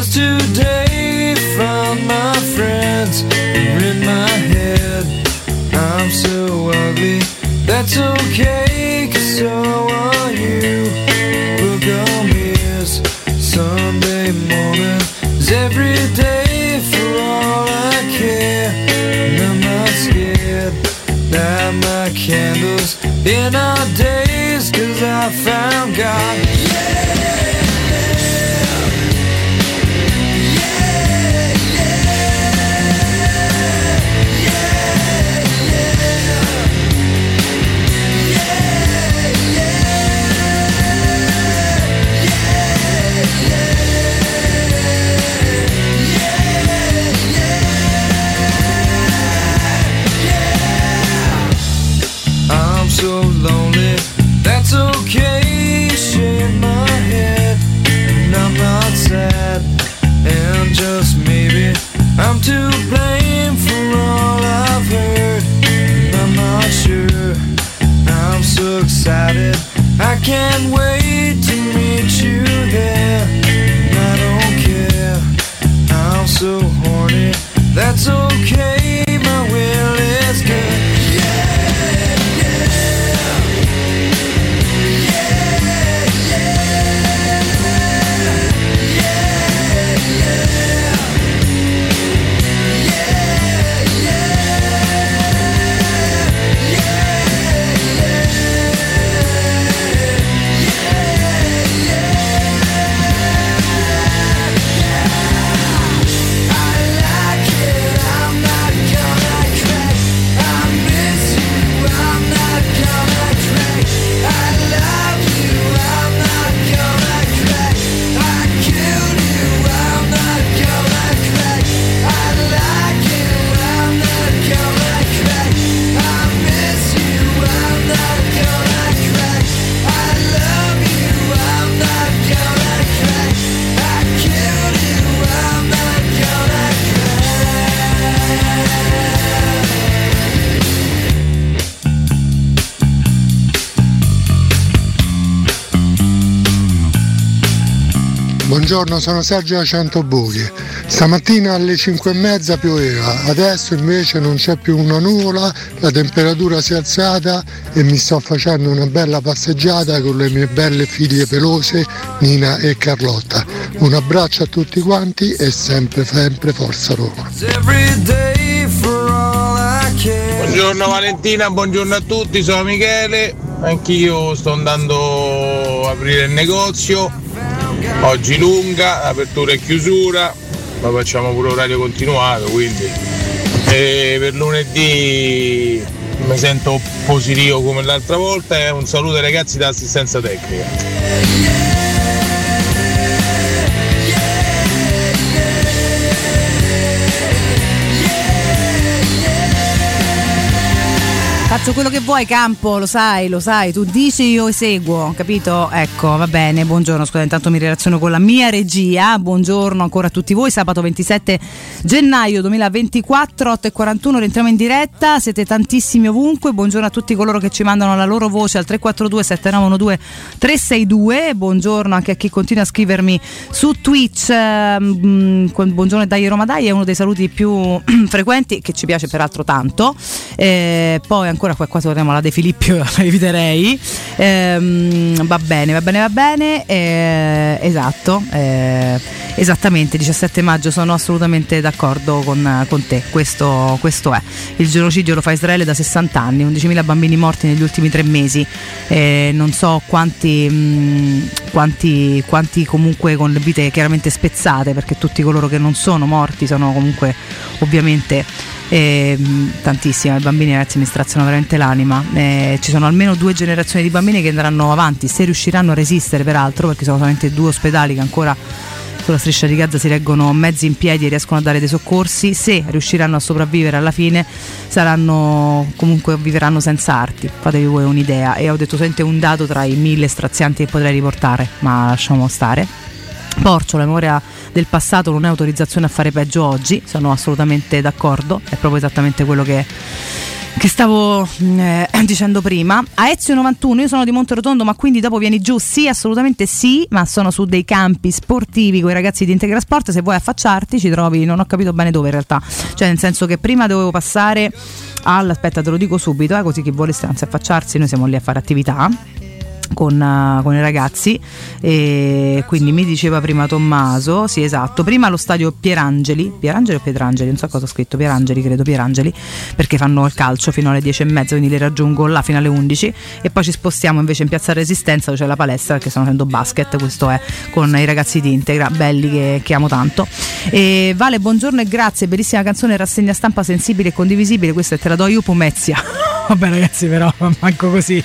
Cause today found my friends are in my head. I'm so ugly, that's okay cause so are you. Look on this Sunday morning is every day for all I care. And I'm not scared. Light my candles in our days cause I found God. Buongiorno, sono Sergio da Centobuchi. Stamattina alle 5 e mezza pioveva, adesso invece non c'è più una nuvola, la temperatura si è alzata e mi sto facendo una bella passeggiata con le mie belle figlie pelose, Nina e Carlotta. Un abbraccio a tutti quanti e sempre, sempre Forza Roma. Buongiorno Valentina, buongiorno a tutti, sono Michele, anch'io sto andando a aprire il negozio, oggi lunga, apertura e chiusura, ma facciamo pure orario continuato, quindi e per lunedì mi sento positivo come l'altra volta e un saluto ai ragazzi dall'assistenza tecnica. Faccio quello che vuoi, campo, lo sai, lo sai, tu dici io eseguo, capito? Ecco, va bene, buongiorno, scusa, intanto mi relaziono con la mia regia, buongiorno ancora a tutti voi, sabato 27 gennaio 2024, 8 e 41, rientriamo in diretta, siete tantissimi ovunque, buongiorno a tutti coloro che ci mandano la loro voce al 342 7912 362, buongiorno anche a chi continua a scrivermi su Twitch, ehm, buongiorno dai Roma Dai, è uno dei saluti più frequenti, che ci piace peraltro tanto, eh, poi ancora qua, qua torniamo alla De Filippi, la eviterei. Ehm, va bene, va bene, va bene. Eh, esatto, eh, esattamente, 17 maggio sono assolutamente d'accordo con, con te. Questo, questo, è. Il genocidio lo fa Israele da 60 anni, 11.000 bambini morti negli ultimi tre mesi. Eh, non so quanti, mh, quanti, quanti comunque con le vite chiaramente spezzate, perché tutti coloro che non sono morti sono comunque ovviamente eh, tantissimi, i bambini ragazzi mi straziano veramente l'anima. Eh, ci sono almeno due generazioni di bambini che andranno avanti, se riusciranno a resistere peraltro, perché sono solamente due ospedali che ancora sulla striscia di Gaza si reggono mezzi in piedi e riescono a dare dei soccorsi, se riusciranno a sopravvivere alla fine saranno comunque vivranno senza arti, fatevi voi un'idea e ho detto sente un dato tra i mille strazianti che potrei riportare, ma lasciamo stare. Porcio, la memoria del passato non è autorizzazione a fare peggio oggi, sono assolutamente d'accordo, è proprio esattamente quello che, che stavo eh, dicendo prima. A Ezio 91, io sono di Monterotondo, ma quindi dopo vieni giù? Sì, assolutamente sì, ma sono su dei campi sportivi con i ragazzi di Integra Sport, se vuoi affacciarti ci trovi, non ho capito bene dove in realtà, cioè nel senso che prima dovevo passare al, aspetta te lo dico subito, eh, così chi vuole anzi affacciarsi, noi siamo lì a fare attività con, uh, con, i ragazzi. E quindi mi diceva prima Tommaso sì esatto. Prima lo stadio Pierangeli Pierangeli o Pietrangeli? Non so cosa ho scritto Pierangeli credo Pierangeli perché fanno il calcio fino alle 10 e mezza quindi li raggiungo là fino alle 11 e poi ci spostiamo invece in piazza Resistenza dove c'è la palestra perché stanno facendo basket questo è con i ragazzi di Integra belli che, che amo tanto. E Vale buongiorno e grazie bellissima canzone rassegna stampa sensibile e condivisibile questa te la do io Pomezia vabbè ragazzi però manco così.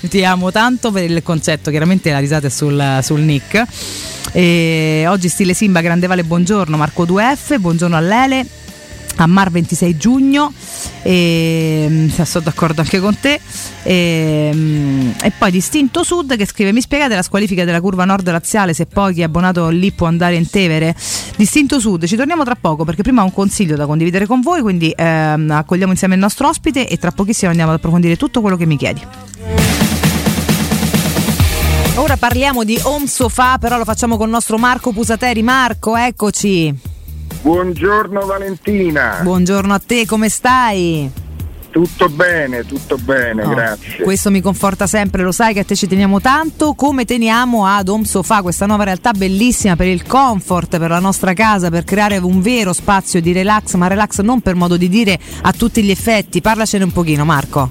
Ti amo tanto per il concetto chiaramente la risata è sul, sul nick. E oggi stile Simba Grande Vale buongiorno Marco 2F buongiorno a Lele a Mar 26 giugno e sono d'accordo anche con te e, e, poi Distinto Sud che scrive mi spiegate la squalifica della curva nord laziale se poi chi è abbonato lì può andare in Tevere Distinto Sud ci torniamo tra poco perché prima ho un consiglio da condividere con voi quindi ehm, accogliamo insieme il nostro ospite e tra pochissimo andiamo ad approfondire tutto quello che mi chiedi Ora parliamo di home sofa, però lo facciamo con il nostro Marco Pusateri. Marco, eccoci. Buongiorno Valentina. Buongiorno a te, come stai? Tutto bene, tutto bene, oh, grazie. Questo mi conforta sempre, lo sai che a te ci teniamo tanto, come teniamo ad Home Sofa, questa nuova realtà bellissima per il comfort, per la nostra casa, per creare un vero spazio di relax, ma relax non per modo di dire a tutti gli effetti. Parlacene un pochino, Marco.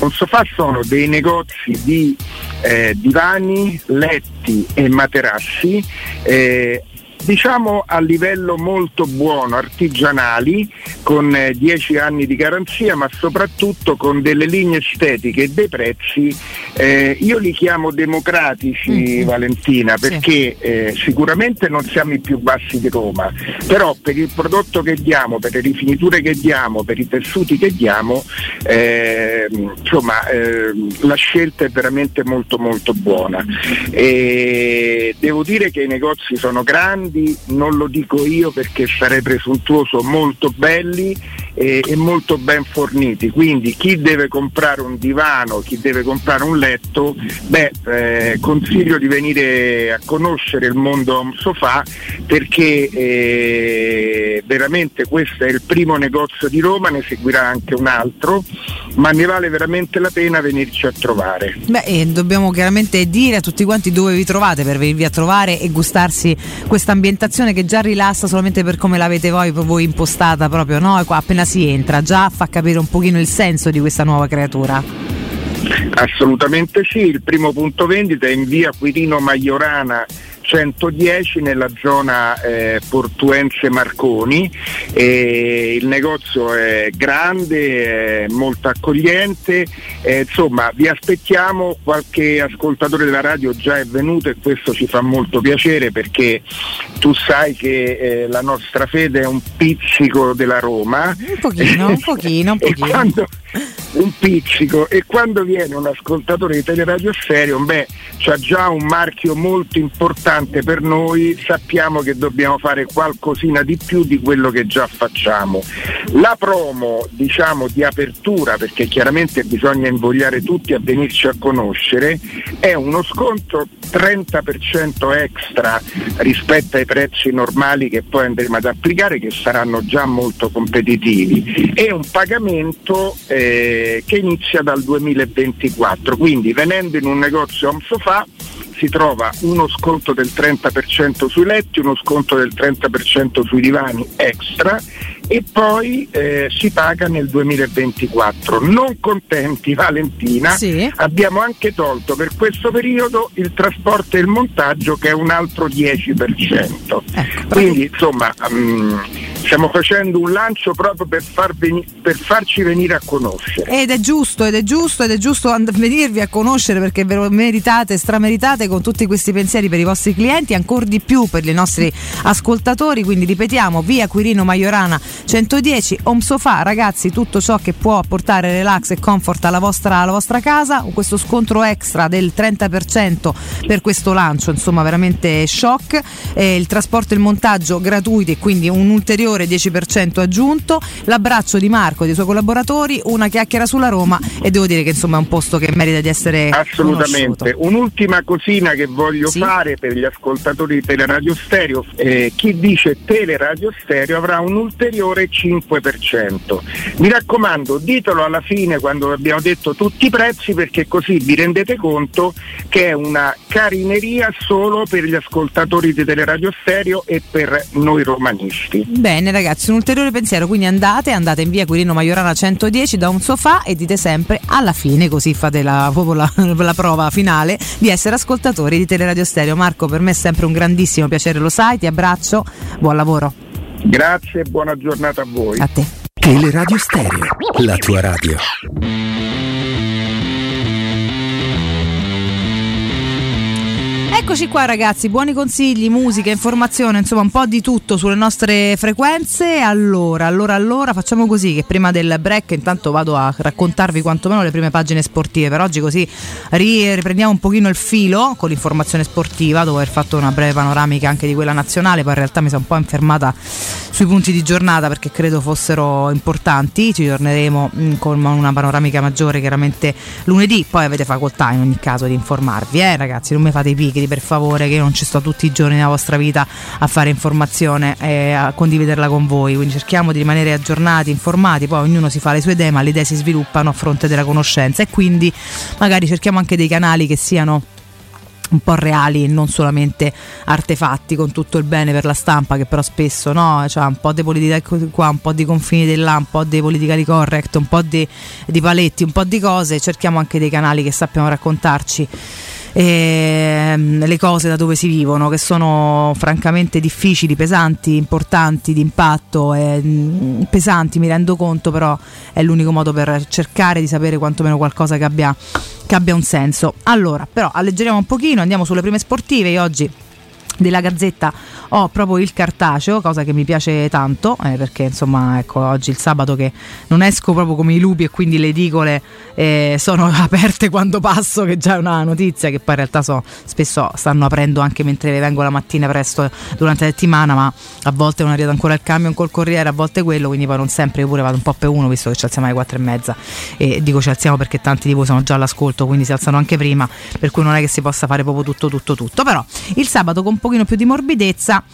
Home Sofa sono dei negozi di eh, divani, letti e materassi eh, diciamo a livello molto buono, artigianali, con 10 eh, anni di garanzia, ma soprattutto con delle linee estetiche e dei prezzi, eh, io li chiamo democratici mm-hmm. Valentina, perché sì. eh, sicuramente non siamo i più bassi di Roma, però per il prodotto che diamo, per le rifiniture che diamo, per i tessuti che diamo, eh, insomma eh, la scelta è veramente molto molto buona. E devo dire che i negozi sono grandi, grandi, non lo dico io perché sarei presuntuoso, molto belli e, e molto ben forniti. Quindi chi deve comprare un divano, chi deve comprare un letto, beh, eh, consiglio di venire a conoscere il mondo home sofà perché eh, veramente questo è il primo negozio di Roma, ne seguirà anche un altro, ma ne vale veramente la pena venirci a trovare. Beh, e dobbiamo chiaramente dire a tutti quanti dove vi trovate per venirvi a trovare e gustarsi questa ambientazione che già rilassa solamente per come l'avete voi, voi impostata proprio, no? Appena si entra, già fa capire un pochino il senso di questa nuova creatura. Assolutamente sì, il primo punto vendita è in via Quirino Maiorana 110 nella zona eh, Portuense Marconi e il negozio è grande, è molto accogliente, insomma vi aspettiamo, qualche ascoltatore della radio già è venuto e questo ci fa molto piacere perché tu sai che eh, la nostra fede è un pizzico della Roma. Un pochino, un pochino, un pochino. quando, un pizzico e quando viene un ascoltatore di Teleradio Stereo, beh, c'ha già un marchio molto importante per noi, sappiamo che dobbiamo fare qualcosina di più di quello che già facciamo. La promo, diciamo, di apertura, perché chiaramente bisogna invogliare tutti a venirci a conoscere, è uno sconto 30% extra rispetto ai prezzi normali che poi andremo ad applicare, che saranno già molto competitivi, e un pagamento eh, che inizia dal 2024. Quindi venendo in un negozio home sofà si trova uno sconto del 30% sui letti, uno sconto del 30% sui divani extra e poi eh, si paga nel 2024. Non contenti Valentina, Sì. abbiamo anche tolto per questo periodo il trasporto e il montaggio che è un altro 10%. Quindi insomma mm, stiamo facendo un lancio proprio per, far veni- per farci venire a conoscere. Ed è giusto, ed è giusto, ed è giusto and- venirvi a conoscere perché ve lo meritate, strameritate con tutti questi pensieri per i vostri clienti, ancora di più per i nostri ascoltatori. Quindi ripetiamo, via Quirino Maiorana 110, Home Sofa, ragazzi, tutto ciò che può portare relax e comfort alla vostra, alla vostra casa. Questo scontro extra del 30% per questo lancio, insomma, veramente shock. Eh, il trasporto e il montaggio gratuiti e quindi un ulteriore 10% aggiunto. L'abbraccio di Marco e dei suoi collaboratori, una chiacchiera sulla Roma e devo dire che insomma è un posto che merita di essere Assolutamente. conosciuto. Un'ultima cosina che voglio fare per gli ascoltatori di Teleradio Stereo, eh, chi dice Teleradio Stereo avrà un ulteriore 5%. Mi raccomando, ditelo alla fine quando abbiamo detto tutti i prezzi perché così vi rendete conto che è una carineria solo per gli ascoltatori di Teleradio Stereo e per noi romanisti. Bene ragazzi, un ulteriore pensiero, quindi andate, andate in via Quirino Maiorana 110 da un sofà e dite sempre alla fine, così fate la, proprio la, la prova finale di essere ascoltatori di Teleradio Stereo. Marco, per me è sempre un grandissimo piacere, lo sai, ti abbraccio, buon lavoro. Grazie e buona giornata a voi. A te. Teleradio Stereo, la tua radio. Eccoci qua ragazzi, buoni consigli, musica, informazione, insomma un po' di tutto sulle nostre frequenze. Allora, allora, allora facciamo così che prima del break intanto vado a raccontarvi quantomeno le prime pagine sportive. Per oggi così ri- riprendiamo un pochino il filo con l'informazione sportiva dopo aver fatto una breve panoramica anche di quella nazionale, poi in realtà mi sono un po' infermata sui punti di giornata perché credo fossero importanti, ci torneremo mm, con una panoramica maggiore chiaramente lunedì, poi avete facoltà in ogni caso di informarvi, eh ragazzi, non mi fate i pichiti per favore che io non ci sto tutti i giorni nella vostra vita a fare informazione e a condividerla con voi, quindi cerchiamo di rimanere aggiornati, informati, poi ognuno si fa le sue idee, ma le idee si sviluppano a fronte della conoscenza. E quindi magari cerchiamo anche dei canali che siano un po' reali e non solamente artefatti con tutto il bene per la stampa che però spesso no, cioè un po' di politica qua, un po' di confini di là, un po' di politica di correct, un po' di, di paletti, un po' di cose, cerchiamo anche dei canali che sappiano raccontarci ehm, le cose da dove si vivono, che sono francamente difficili, pesanti, importanti, di impatto, e, mm, pesanti mi rendo conto, però è l'unico modo per cercare di sapere quantomeno qualcosa che abbia, che abbia un senso. Allora, però alleggeriamo un pochino, andiamo sulle prime sportive, io oggi della Gazzetta ho proprio il cartaceo, cosa che mi piace tanto, eh, perché insomma ecco oggi il sabato che non esco proprio come i lupi e quindi le edicole eh, sono aperte quando passo, che già è una notizia che poi in realtà so, spesso stanno aprendo anche mentre vengo la mattina presto durante la settimana, ma a volte non arriva ancora il camion col corriere, a volte quello, quindi poi non sempre io pure vado un po' per uno, visto che ci alziamo alle quattro e mezza e dico ci alziamo perché tanti di voi sono già all'ascolto, quindi si alzano anche prima, per cui non è che si possa fare proprio tutto tutto tutto, però il sabato un pochino più di morbidezza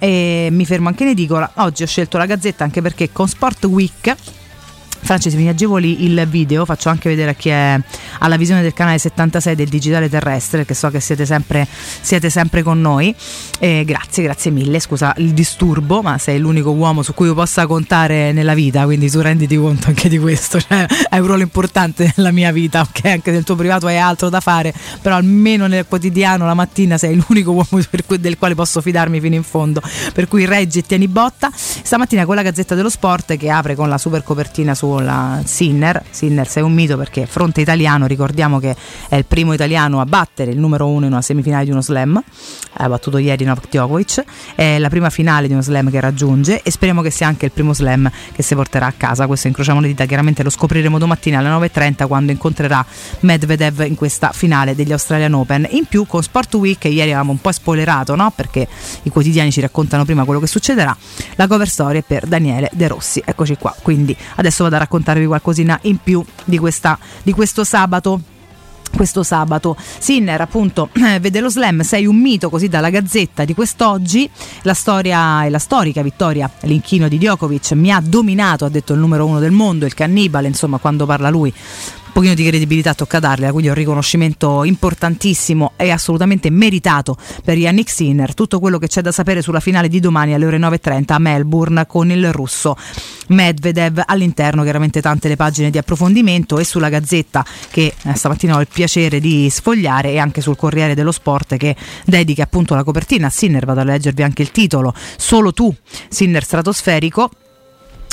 e mi fermo anche in edicola. Oggi ho scelto la Gazzetta anche perché con Sport Week Francesco, mi agevoli il video, faccio anche vedere a chi è alla visione del canale 76 del Digitale Terrestre, che so che siete sempre, siete sempre con noi. Eh, grazie, grazie mille. Scusa il disturbo, ma sei l'unico uomo su cui io possa contare nella vita, quindi tu renditi conto anche di questo. Cioè, hai un ruolo importante nella mia vita, ok? Anche nel tuo privato hai altro da fare, però almeno nel quotidiano, la mattina, sei l'unico uomo cui, del quale posso fidarmi fino in fondo. Per cui reggi e tieni botta. Stamattina con la Gazzetta dello Sport che apre con la super copertina su la Sinner. Sinner sei un mito perché fronte italiano, ricordiamo che è il primo italiano a battere il numero uno in una semifinale di uno slam, ha battuto ieri Novak Djokovic, è la prima finale di uno slam che raggiunge e speriamo che sia anche il primo slam che si porterà a casa. Questo incrociamo le dita, chiaramente lo scopriremo domattina alle 9.30 quando incontrerà Medvedev in questa finale degli Australian Open. In più con Sport Week, ieri avevamo un po' spoilerato, no? perché i quotidiani ci raccontano prima quello che succederà, la cover story è per Daniele De Rossi. Eccoci qua, quindi adesso vado a raccontarvi qualcosina in più di, questa, di questo sabato. Questo sabato. Sinner appunto vede lo slam, sei un mito così dalla gazzetta di quest'oggi, la storia e la storica vittoria l'inchino di Djokovic mi ha dominato, ha detto il numero uno del mondo, il cannibale, insomma quando parla lui pochino di credibilità tocca darle, quindi un riconoscimento importantissimo e assolutamente meritato per Yannick Sinner. Tutto quello che c'è da sapere sulla finale di domani alle ore 9.30 a Melbourne con il russo Medvedev. All'interno chiaramente tante le pagine di approfondimento e sulla Gazzetta che eh, stamattina ho il piacere di sfogliare e anche sul Corriere dello Sport che dedica appunto la copertina a Sinner. Vado a leggervi anche il titolo. Solo tu, Sinner stratosferico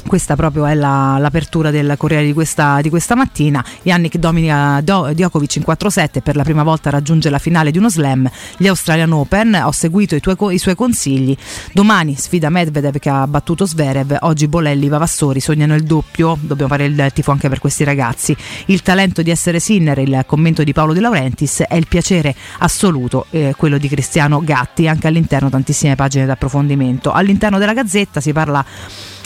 questa proprio è la, l'apertura del Corriere di questa, di questa mattina. Yannick dominica Djokovic in 4-7 per la prima volta raggiunge la finale di uno slam. Gli Australian Open, ho seguito i, tuoi, i suoi consigli. Domani sfida Medvedev che ha battuto Sverev. Oggi Bolelli, Vavassori sognano il doppio. Dobbiamo fare il tifo anche per questi ragazzi. Il talento di essere Sinner, il commento di Paolo De Laurentiis è il piacere assoluto, eh, quello di Cristiano Gatti. Anche all'interno tantissime pagine d'approfondimento. All'interno della Gazzetta si parla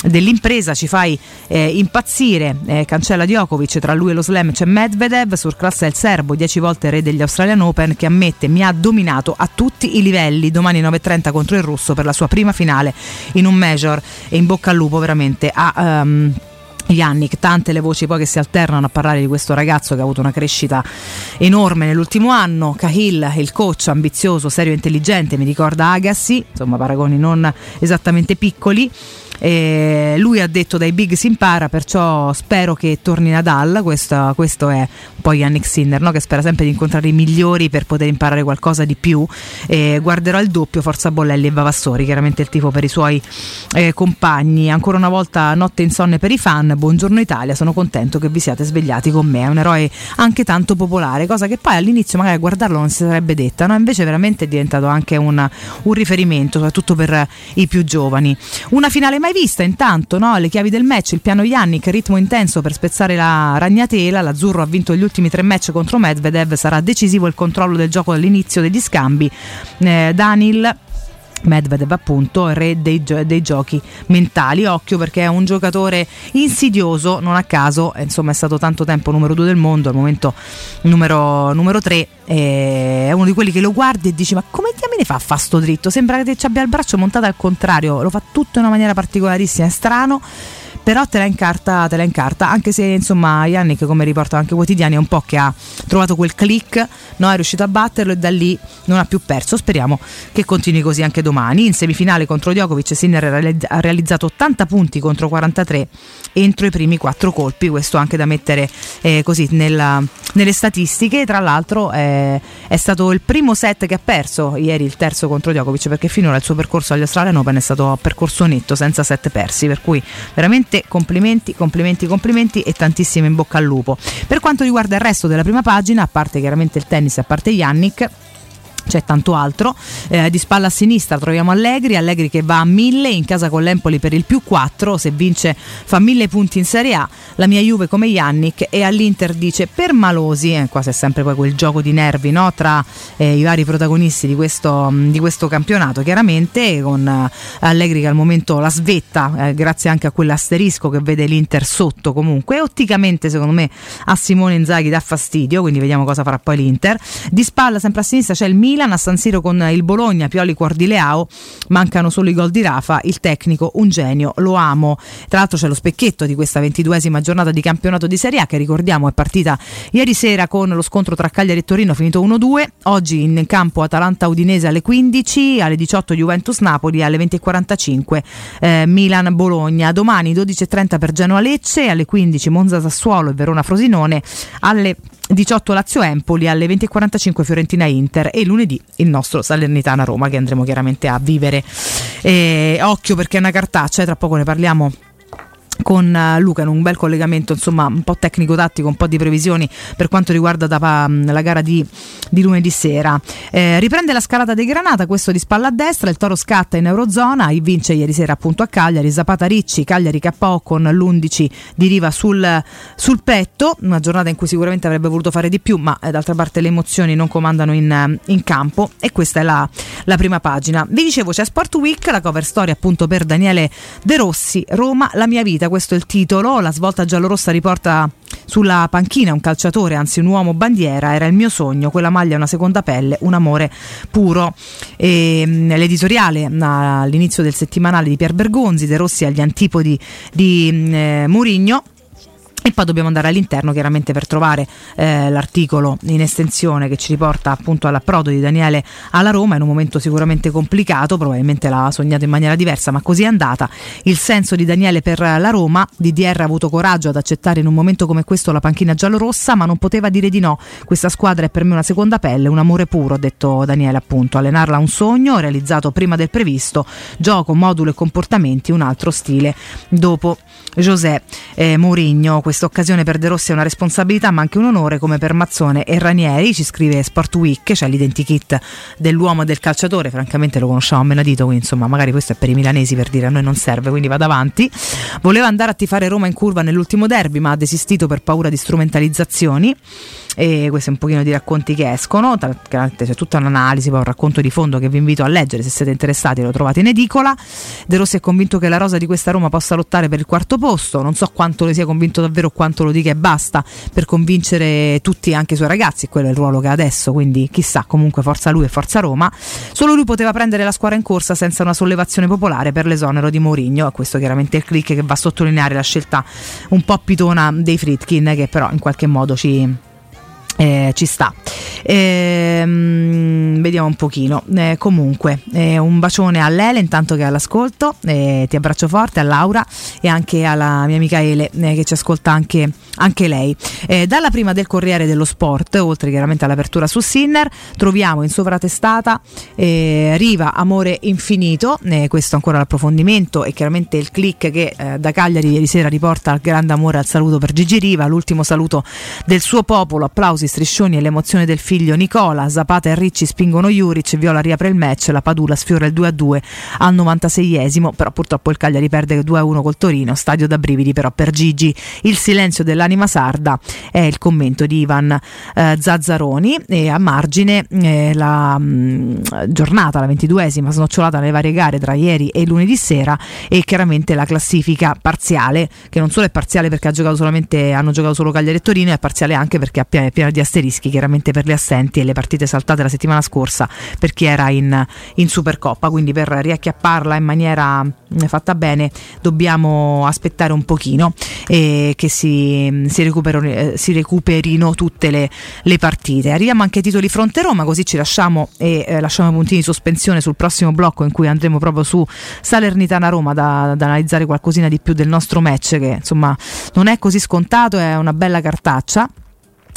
dell'impresa ci fai eh, impazzire eh, cancella Djokovic tra lui e lo slam c'è Medvedev surclassa il serbo 10 volte re degli Australian Open che ammette mi ha dominato a tutti i livelli domani 9.30 contro il russo per la sua prima finale in un major e in bocca al lupo veramente a um, Yannick, tante le voci poi che si alternano a parlare di questo ragazzo che ha avuto una crescita enorme nell'ultimo anno. Cahill, il coach ambizioso, serio e intelligente, mi ricorda Agassi, insomma paragoni non esattamente piccoli. E lui ha detto dai big si impara, perciò spero che torni Nadal. Questo, questo è un po' Yannick Sinner, no? che spera sempre di incontrare i migliori per poter imparare qualcosa di più. E guarderò il doppio, Forza Bollelli e Vavassori, chiaramente il tifo per i suoi eh, compagni. Ancora una volta notte insonne per i fan. Buongiorno Italia, sono contento che vi siate svegliati con me. È un eroe anche tanto popolare, cosa che poi all'inizio magari a guardarlo non si sarebbe detta, no? invece veramente è diventato anche una, un riferimento, soprattutto per i più giovani. Una finale mai vista intanto, no? le chiavi del match, il piano Yannick, ritmo intenso per spezzare la ragnatela, l'azzurro ha vinto gli ultimi tre match contro Medvedev, sarà decisivo il controllo del gioco all'inizio degli scambi. Eh, Danil Medvedev appunto re dei, dei, giochi mentali. Occhio perché è un giocatore insidioso non a caso insomma è stato tanto tempo numero due del mondo al momento numero, numero tre è uno di quelli che lo guardi e dici ma come diamine fa a fa sto dritto? Sembra che ci abbia il braccio montato al contrario lo fa tutto in una maniera particolarissima è strano però te la incarta, te la incarta anche se insomma Yannick come riportano anche quotidiani è un po' che ha trovato quel click no? è riuscito a batterlo e da lì non ha più perso speriamo che continui così anche domani in semifinale contro Djokovic Sinner ha realizzato 80 punti contro 43 entro i primi 4 colpi questo anche da mettere eh, così nella, nelle statistiche tra l'altro eh, è stato il primo set che ha perso ieri il terzo contro Djokovic perché finora il suo percorso agli Australian Open è stato percorso netto senza set persi per cui veramente complimenti, complimenti, complimenti e tantissimo in bocca al lupo. Per quanto riguarda il resto della prima pagina, a parte chiaramente il tennis, a parte Yannick, c'è tanto altro. Eh, di spalla a sinistra troviamo Allegri, Allegri che va a 1000 in casa con l'Empoli per il più 4, se vince fa 1000 punti in Serie A, la mia Juve come Yannick e all'Inter dice per Malosi, eh, qua c'è sempre poi quel gioco di nervi no? tra eh, i vari protagonisti di questo, di questo, campionato, chiaramente con eh, Allegri che al momento la svetta, eh, grazie anche a quell'asterisco che vede l'Inter sotto comunque, otticamente secondo me a Simone Inzaghi dà fastidio, quindi vediamo cosa farà poi l'Inter. Di spalla sempre a sinistra c'è il Milan, a San Siro con il Bologna, Pioli Cuordileao, mancano solo i gol di Rafa, il tecnico un genio, lo amo. Tra l'altro c'è lo specchietto di questa ventiduesima giornata di campionato di Serie A che ricordiamo è partita ieri sera con lo scontro tra Cagliari e Torino finito 1-2, oggi in campo Atalanta-Udinese alle 15, alle 18 Juventus-Napoli, alle 20.45 eh, Milan-Bologna, domani 12.30 per Genoa-Lecce, alle 15 Monza-Sassuolo e Verona-Frosinone, alle 18 Lazio Empoli alle 20.45 Fiorentina Inter e lunedì il nostro Salernitana Roma che andremo chiaramente a vivere. Eh, occhio perché è una cartaccia, eh, tra poco ne parliamo con eh, Luca in un bel collegamento insomma un po' tecnico-tattico, un po' di previsioni per quanto riguarda da, mm, la gara di, di lunedì sera. Eh, riprende la scalata dei Granata, questo di spalla a destra, il Toro scatta in Eurozona, vince ieri sera appunto a Cagliari, Zapata Ricci, Cagliari KO con l'11 di Riva sul, sul, petto, una giornata in cui sicuramente avrebbe voluto fare di più, ma eh, d'altra parte le emozioni non comandano in, eh, in campo e questa è la, la, prima pagina. Vi dicevo c'è Sport Week, la cover story appunto per Daniele De Rossi, Roma, la mia vita questo è il titolo, la svolta giallorossa riporta sulla panchina un calciatore, anzi un uomo bandiera, era il mio sogno, quella maglia è una seconda pelle, un amore puro. E, mm, l'editoriale all'inizio del settimanale di Pier Bergonzi, De Rossi agli antipodi di mm, eh, Murigno e poi dobbiamo andare all'interno chiaramente per trovare eh, l'articolo in estensione che ci riporta appunto all'approdo di Daniele alla Roma in un momento sicuramente complicato, probabilmente l'ha sognato in maniera diversa, ma così è andata. Il senso di Daniele per la Roma, DDR ha avuto coraggio ad accettare in un momento come questo la panchina giallorossa, ma non poteva dire di no. Questa squadra è per me una seconda pelle, un amore puro, ha detto Daniele appunto. Allenarla un sogno realizzato prima del previsto, gioco, modulo e comportamenti, un altro stile. Dopo José eh, Mourinho, questa occasione per De Rossi è una responsabilità ma anche un onore come per Mazzone e Ranieri, ci scrive Sport Week, cioè l'identikit dell'uomo e del calciatore, francamente lo conosciamo a menadito, quindi insomma magari questo è per i milanesi per dire a noi non serve, quindi vado avanti. Voleva andare a tifare Roma in curva nell'ultimo derby ma ha desistito per paura di strumentalizzazioni e questi un pochino di racconti che escono, c'è tutta un'analisi, poi un racconto di fondo che vi invito a leggere se siete interessati, lo trovate in edicola. De Rossi è convinto che la rosa di questa Roma possa lottare per il quarto posto, non so quanto ne sia convinto davvero quanto lo dica e basta per convincere tutti, anche i suoi ragazzi, quello è il ruolo che ha adesso, quindi chissà, comunque forza lui e forza Roma. Solo lui poteva prendere la squadra in corsa senza una sollevazione popolare per l'esonero di Mourinho, questo chiaramente è il click che va a sottolineare la scelta un po' pitona dei Fritkin che però in qualche modo ci eh, ci sta. Ehm, vediamo un pochino. Eh, comunque, eh, un bacione a Lele intanto che è all'ascolto. Eh, ti abbraccio forte a Laura e anche alla mia amica Ele eh, che ci ascolta anche, anche lei. Eh, dalla prima del Corriere dello Sport, oltre chiaramente all'apertura su Sinner, troviamo in sovratestata Riva Amore Infinito. questo ancora l'approfondimento e chiaramente il click che da Cagliari ieri sera riporta al grande amore al saluto per Gigi Riva, l'ultimo saluto del suo popolo. Applausi striscioni e l'emozione del figlio Nicola, Zapata e Ricci spingono Juric, Viola riapre il match, la Padula sfiora il 2-2 al 96esimo, però purtroppo il Cagliari perde 2-1 col Torino, stadio da brividi però per Gigi. Il silenzio dell'anima sarda è il commento di Ivan eh, Zazzaroni e a margine eh, la mh, mm, giornata, la 22esima, snocciolata nelle varie gare tra ieri e lunedì sera e chiaramente la classifica parziale, che non solo è parziale perché ha giocato solamente, hanno giocato solo Cagliari e Torino, è parziale anche perché è piena di asterischi chiaramente per le assenti e le partite saltate la settimana scorsa per chi era in, in Supercoppa, quindi per riacchiapparla in maniera mm, fatta bene dobbiamo aspettare un pochino e che si, si, recuperino, eh, si recuperino tutte le, le, partite. Arriviamo anche ai titoli fronte Roma, così ci lasciamo e eh, lasciamo i puntini di sospensione sul prossimo blocco in cui andremo proprio su Salernitana Roma da, da analizzare qualcosina di più del nostro match che insomma non è così scontato, è una bella cartaccia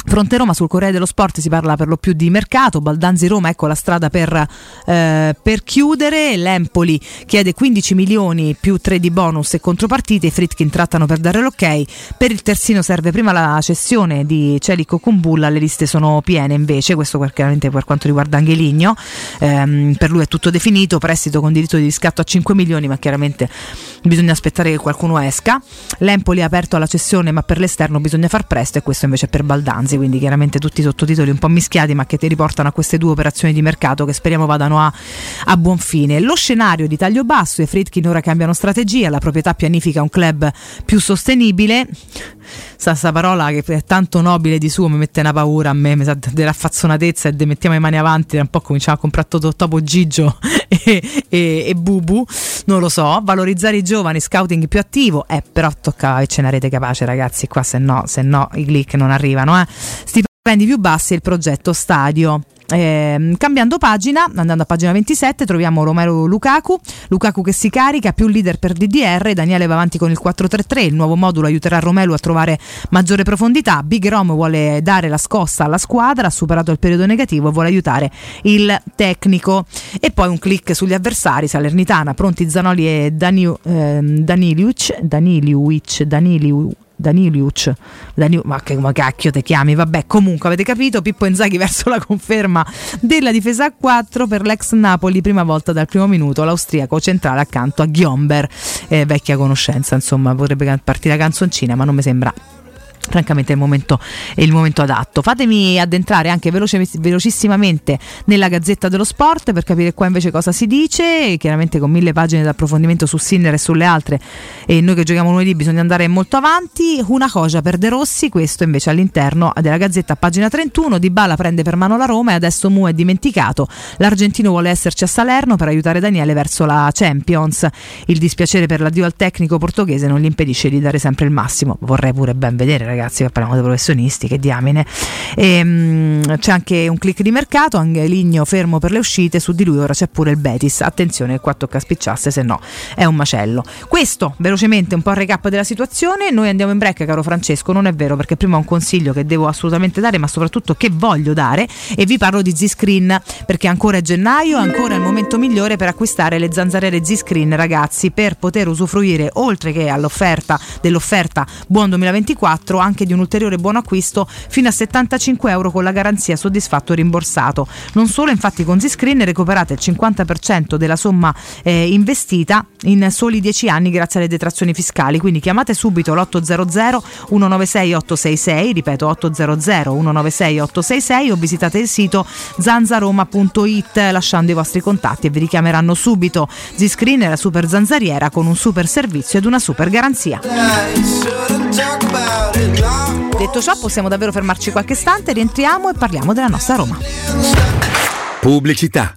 Fronte Roma sul Corriere dello Sport si parla per lo più di mercato, Baldanzi Roma ecco la strada per, eh, per chiudere, l'Empoli chiede 15 milioni più 3 di bonus e contropartite, i Fritkin trattano per dare l'ok, per il terzino serve prima la cessione di Celico Kumbulla, le liste sono piene invece, questo chiaramente per quanto riguarda Angeligno, ehm, per lui è tutto definito, prestito con diritto di riscatto a 5 milioni ma chiaramente bisogna aspettare che qualcuno esca, l'Empoli è aperto alla cessione ma per l'esterno bisogna far presto e questo invece è per Baldanzi quindi chiaramente tutti i sottotitoli un po' mischiati, ma che ti riportano a queste due operazioni di mercato che speriamo vadano a, a buon fine. Lo scenario di taglio basso, i Fritkin ora cambiano strategia, la proprietà pianifica un club più sostenibile. Sa sta parola che è tanto nobile di suo mi mette una paura a me, mi sa della fazzonatezza e mettiamo le mani avanti, un po' cominciamo a comprare tutto Topo Gigio e, e, e, Bubu, non lo so, valorizzare i giovani, scouting più attivo, eh però tocca che ce n'arete capace ragazzi, qua se no, se no i click non arrivano, eh. Stipendi più bassi e il progetto stadio. Eh, cambiando pagina, andando a pagina 27, troviamo Romero Lukaku. Lukaku che si carica, più leader per DDR. Daniele va avanti con il 4-3-3. Il nuovo modulo aiuterà Romelu a trovare maggiore profondità. Big Rom vuole dare la scossa alla squadra, ha superato il periodo negativo e vuole aiutare il tecnico. E poi un clic sugli avversari: Salernitana, pronti Zanoli e Dani, eh, Daniliuc. Daniliuc, Daniliuc Daniliuc, Danil, ma che come cacchio te chiami? Vabbè, comunque avete capito, Pippo Inzaghi verso la conferma della difesa a 4 per l'ex Napoli, prima volta dal primo minuto, l'austriaco centrale accanto a Ghiomber, eh, vecchia conoscenza, insomma, potrebbe partire la canzoncina, ma non mi sembra francamente è il momento, è il momento adatto. Fatemi addentrare anche veloce, velocissimamente nella Gazzetta dello Sport per capire qua invece cosa si dice, chiaramente con mille pagine d'approfondimento su Sinner e sulle altre e noi che giochiamo lunedì bisogna andare molto avanti. Una cosa per De Rossi, questo invece all'interno della Gazzetta pagina 31, Di Bala prende per mano la Roma e adesso Mu è dimenticato. L'argentino vuole esserci a Salerno per aiutare Daniele verso la Champions. Il dispiacere per l'addio al tecnico portoghese non gli impedisce di dare sempre il massimo. Vorrei pure ben vedere ragazzi ragazzi, parliamo dei professionisti, che diamine. E, um, c'è anche un click di mercato, Angeligno fermo per le uscite, su di lui ora c'è pure il Betis. Attenzione, qua tocca spicciasse, se no è un macello. Questo, velocemente, un po' il recap della situazione. Noi andiamo in break, caro Francesco, non è vero, perché prima un consiglio che devo assolutamente dare, ma soprattutto che voglio dare, e vi parlo di Z-Screen, perché ancora è gennaio, è ancora il momento migliore per acquistare le zanzariere Z-Screen, ragazzi, per poter usufruire, oltre che all'offerta dell'offerta Buon 2024, anche di un ulteriore buon acquisto fino a 75 euro con la garanzia soddisfatto rimborsato. Non solo, infatti con Zscreen recuperate il 50% della somma eh, investita in soli 10 anni grazie alle detrazioni fiscali, quindi chiamate subito l'800 196 866, ripeto 800 196 866 o visitate il sito zanzaroma.it lasciando i vostri contatti e vi richiameranno subito. Zscreen è la super zanzariera con un super servizio ed una super garanzia. Detto ciò, possiamo davvero fermarci qualche istante, rientriamo e parliamo della nostra Roma. Pubblicità.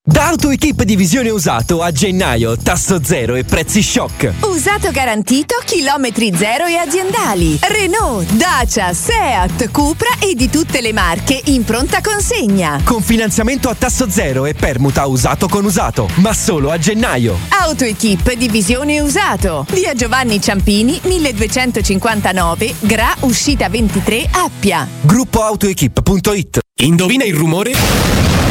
Da AutoEquip Divisione Usato a gennaio, tasso zero e prezzi shock. Usato garantito, chilometri zero e aziendali. Renault, Dacia, Seat, Cupra e di tutte le marche in pronta consegna. Con finanziamento a tasso zero e permuta usato con usato, ma solo a gennaio. AutoEquip Divisione Usato. Via Giovanni Ciampini, 1259, Gra, uscita 23, Appia. Gruppo AutoEquip.it Indovina il rumore?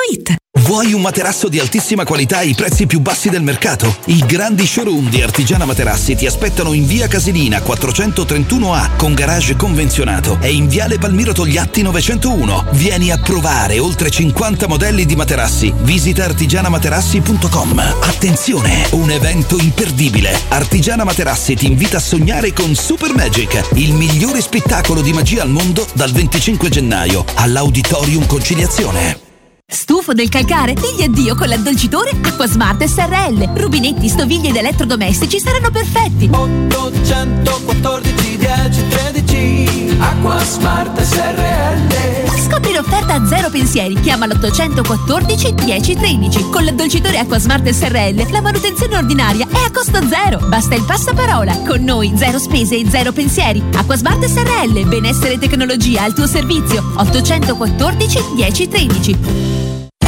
paolettimobili.it Vuoi un materasso di altissima qualità ai prezzi più bassi del mercato? I grandi showroom di Artigiana Materassi ti aspettano in via Casilina 431A con garage convenzionato e in viale Palmiro Togliatti 901. Vieni a provare oltre 50 modelli di materassi. Visita artigianamaterassi.com. Attenzione, un evento imperdibile. Artigiana Materassi ti invita a sognare con Super Magic, il migliore spettacolo di magia al mondo dal 25 gennaio all'Auditorium Conciliazione. Stufo del calcare? Digli addio con l'addolcitore Acquasmart SRL. Rubinetti, stoviglie ed elettrodomestici saranno perfetti. 814 10 13 Acquasmart SRL Scopri l'offerta zero pensieri. Chiama l'814 10 13. Con l'addolcitore Acquasmart SRL la manutenzione ordinaria è a costo zero. Basta il passaparola. Con noi zero spese e zero pensieri. Acquasmart SRL. Benessere e tecnologia al tuo servizio. 814 10 13.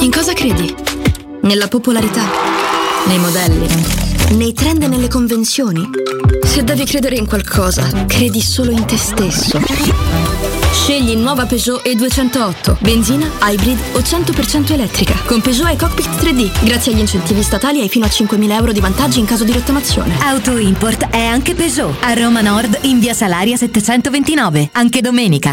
In cosa credi? Nella popolarità? Nei modelli? Nei trend e nelle convenzioni? Se devi credere in qualcosa, credi solo in te stesso. Scegli nuova Peugeot E208, benzina, hybrid o 100% elettrica. Con Peugeot e Cockpit 3D. Grazie agli incentivi statali hai fino a 5.000 euro di vantaggi in caso di rottamazione. Auto Import è anche Peugeot. A Roma Nord in via Salaria 729. Anche domenica.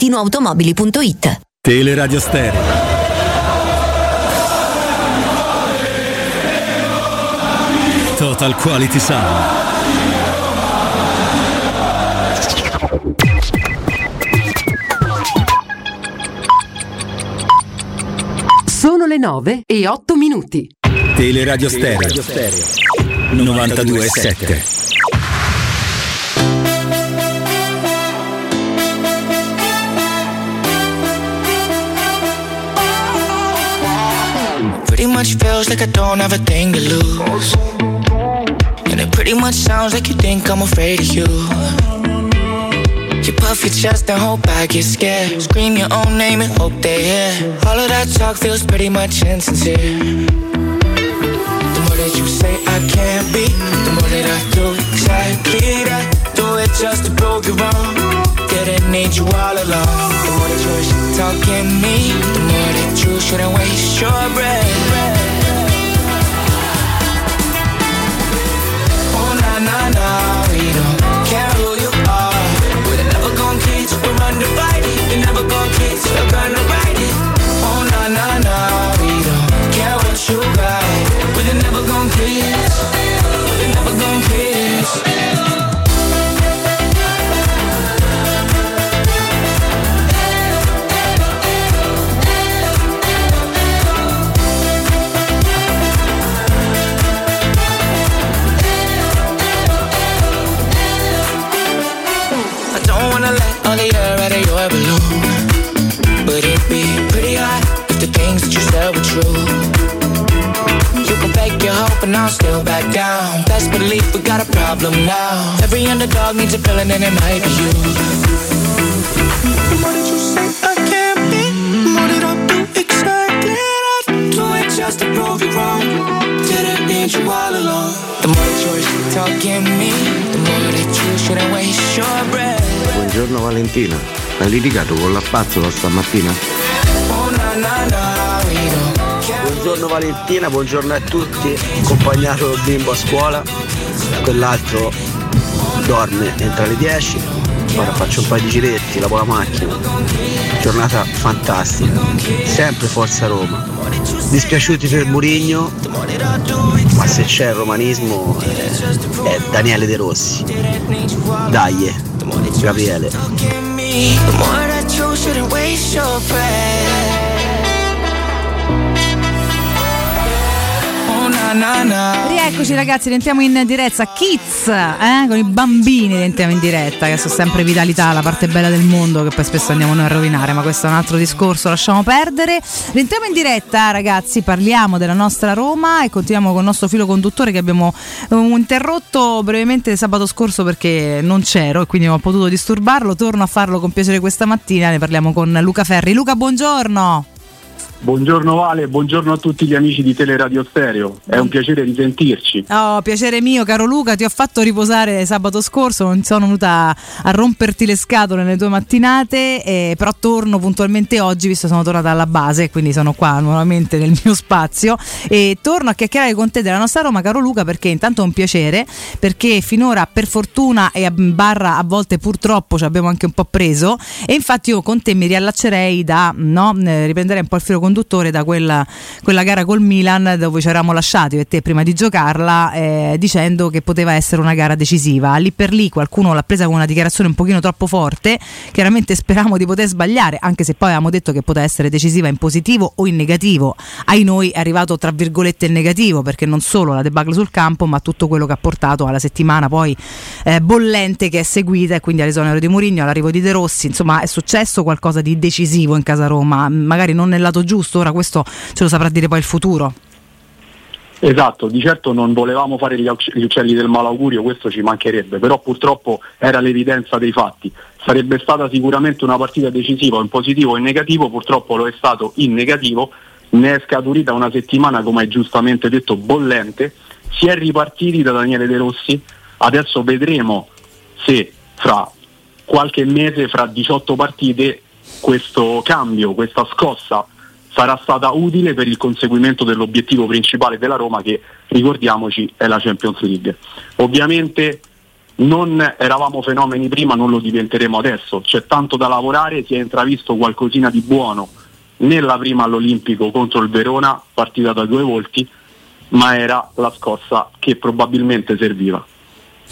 ValentinoAutomobili.it Teleradio Stereo. Total Quality Sound. Sono le 9 e 8 minuti. Teleradio Stereo. 92.7. Pretty much feels like I don't have a thing to lose. And it pretty much sounds like you think I'm afraid of you. You puff your chest and hope I get scared. Scream your own name and hope they hear. All of that talk feels pretty much insincere. The more that you say I can't be, the more that I do exactly that. Do it just to prove you wrong shouldn't need you all alone. The more that you're talking me, the more that you shouldn't waste your breath. Oh na na na, we don't. Hope and I'll still back down. Best believe we got a problem now. Every underdog needs a villain and it might be you. What did you say I can't be? What did I do exactly? that? Do it just to prove you wrong. Didn't need you all along. The more that you're talking me, the more that you shouldn't waste your breath. Buongiorno Valentina, hai litigato con la pazzola stamattina? Oh na na na. Buongiorno Valentina, buongiorno a tutti. Accompagnato il bimbo a scuola, quell'altro dorme, entra alle 10. Ora faccio un paio di giretti, lavo la macchina. Giornata fantastica. Sempre Forza Roma. Dispiaciuti per Murigno, ma se c'è il romanismo è, è Daniele De Rossi. Dai, Gabriele. Rieccoci ragazzi, rientriamo in diretta. Kids, eh? con i bambini rientriamo in diretta, che sono sempre vitalità, la parte bella del mondo che poi spesso andiamo noi a rovinare, ma questo è un altro discorso, lasciamo perdere. Rientriamo in diretta ragazzi, parliamo della nostra Roma e continuiamo con il nostro filo conduttore che abbiamo eh, interrotto brevemente sabato scorso perché non c'ero e quindi non ho potuto disturbarlo. Torno a farlo con piacere questa mattina, ne parliamo con Luca Ferri. Luca, buongiorno. Buongiorno Vale, buongiorno a tutti gli amici di Teleradio Stereo, è un piacere risentirci. Oh, piacere mio, caro Luca, ti ho fatto riposare sabato scorso, non sono venuta a romperti le scatole nelle tue mattinate, eh, però torno puntualmente oggi, visto che sono tornata alla base, quindi sono qua nuovamente nel mio spazio e torno a chiacchierare con te della nostra Roma, caro Luca, perché intanto è un piacere, perché finora per fortuna e a barra a volte purtroppo ci abbiamo anche un po' preso e infatti io con te mi riallaccerei da, no, eh, riprenderei un po' il filo conduttore da quella, quella gara col Milan dove ci eravamo lasciati e te prima di giocarla eh, dicendo che poteva essere una gara decisiva. Lì per lì qualcuno l'ha presa con una dichiarazione un pochino troppo forte, chiaramente speravamo di poter sbagliare, anche se poi avevamo detto che poteva essere decisiva in positivo o in negativo. Ai noi è arrivato tra virgolette il negativo perché non solo la debacle sul campo ma tutto quello che ha portato alla settimana poi eh, bollente che è seguita e quindi all'esonero di Mourinho, all'arrivo di De Rossi, insomma è successo qualcosa di decisivo in casa Roma, magari non nel lato giusto, ora questo ce lo saprà dire poi il futuro. Esatto, di certo non volevamo fare gli, ucc- gli uccelli del malaugurio, questo ci mancherebbe, però purtroppo era l'evidenza dei fatti. Sarebbe stata sicuramente una partita decisiva in positivo o in negativo, purtroppo lo è stato in negativo, ne è scaturita una settimana, come hai giustamente detto, bollente, si è ripartiti da Daniele De Rossi, adesso vedremo se fra qualche mese, fra 18 partite, questo cambio, questa scossa sarà stata utile per il conseguimento dell'obiettivo principale della Roma che ricordiamoci è la Champions League. Ovviamente non eravamo fenomeni prima, non lo diventeremo adesso, c'è tanto da lavorare, si è intravisto qualcosina di buono nella prima all'Olimpico contro il Verona, partita da due volti, ma era la scossa che probabilmente serviva.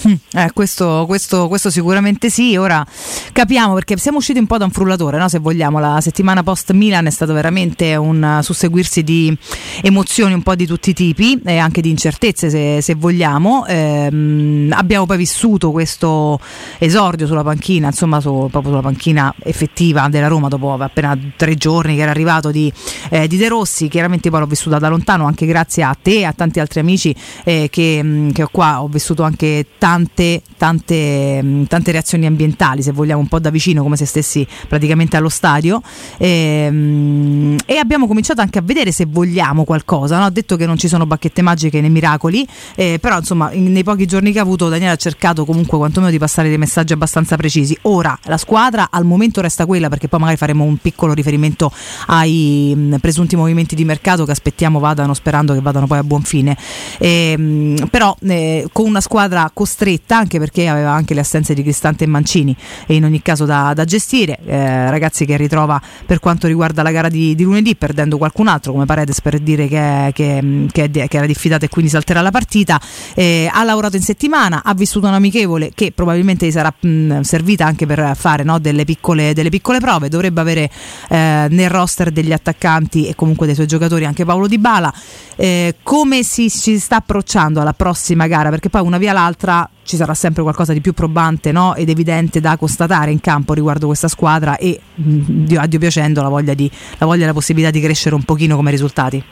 Mm, Eh, questo, questo- questo sicuramente sì, ora capiamo perché siamo usciti un po' da un frullatore, no? se vogliamo, la settimana post Milan è stato veramente un susseguirsi di emozioni un po' di tutti i tipi e anche di incertezze se, se vogliamo. Ehm, abbiamo poi vissuto questo esordio sulla panchina, insomma su- proprio sulla panchina effettiva della Roma dopo appena tre giorni che era arrivato di, eh, di De Rossi, chiaramente poi l'ho vissuta da lontano anche grazie a te e a tanti altri amici eh, che, che ho qua, ho vissuto anche tante, tante, mh, tante reazioni ambientali, se vogliamo un po' da vicino, come se stessi praticamente allo stadio. Ehm, E, abbiamo cominciato anche a vedere se vogliamo qualcosa. no? Ho detto che non ci sono bacchette magiche né miracoli, eh, però insomma, in- nei pochi giorni che ha avuto, Daniele ha cercato comunque quantomeno di passare dei messaggi abbastanza precisi. Ora la squadra al momento resta quella, perché poi magari faremo un piccolo riferimento ai mh, presunti movimenti di mercato che aspettiamo vadano, sperando che vadano poi a buon fine. Ehm, però eh, con una squadra costretta, anche perché aveva anche le assenze di Cristante e Mancini, e in ogni caso da, da gestire, eh, ragazzi che ritrova per quanto riguarda la gara di, di lunedì, perdendo qualcun altro come Paredes per dire che, che- che che era diffidato e quindi salterà la partita, eh, ha lavorato in settimana, ha vissuto un amichevole che probabilmente gli sarà mh, servita anche per fare no, delle, piccole, delle piccole prove, dovrebbe avere eh, nel roster degli attaccanti e comunque dei suoi giocatori anche Paolo Di Bala. Eh, come si, si sta approcciando alla prossima gara? Perché poi una via l'altra ci sarà sempre qualcosa di più probante no? ed evidente da constatare in campo riguardo questa squadra e mh, Dio, a Dio piacendo la voglia, di, la voglia e la possibilità di crescere un pochino come risultati.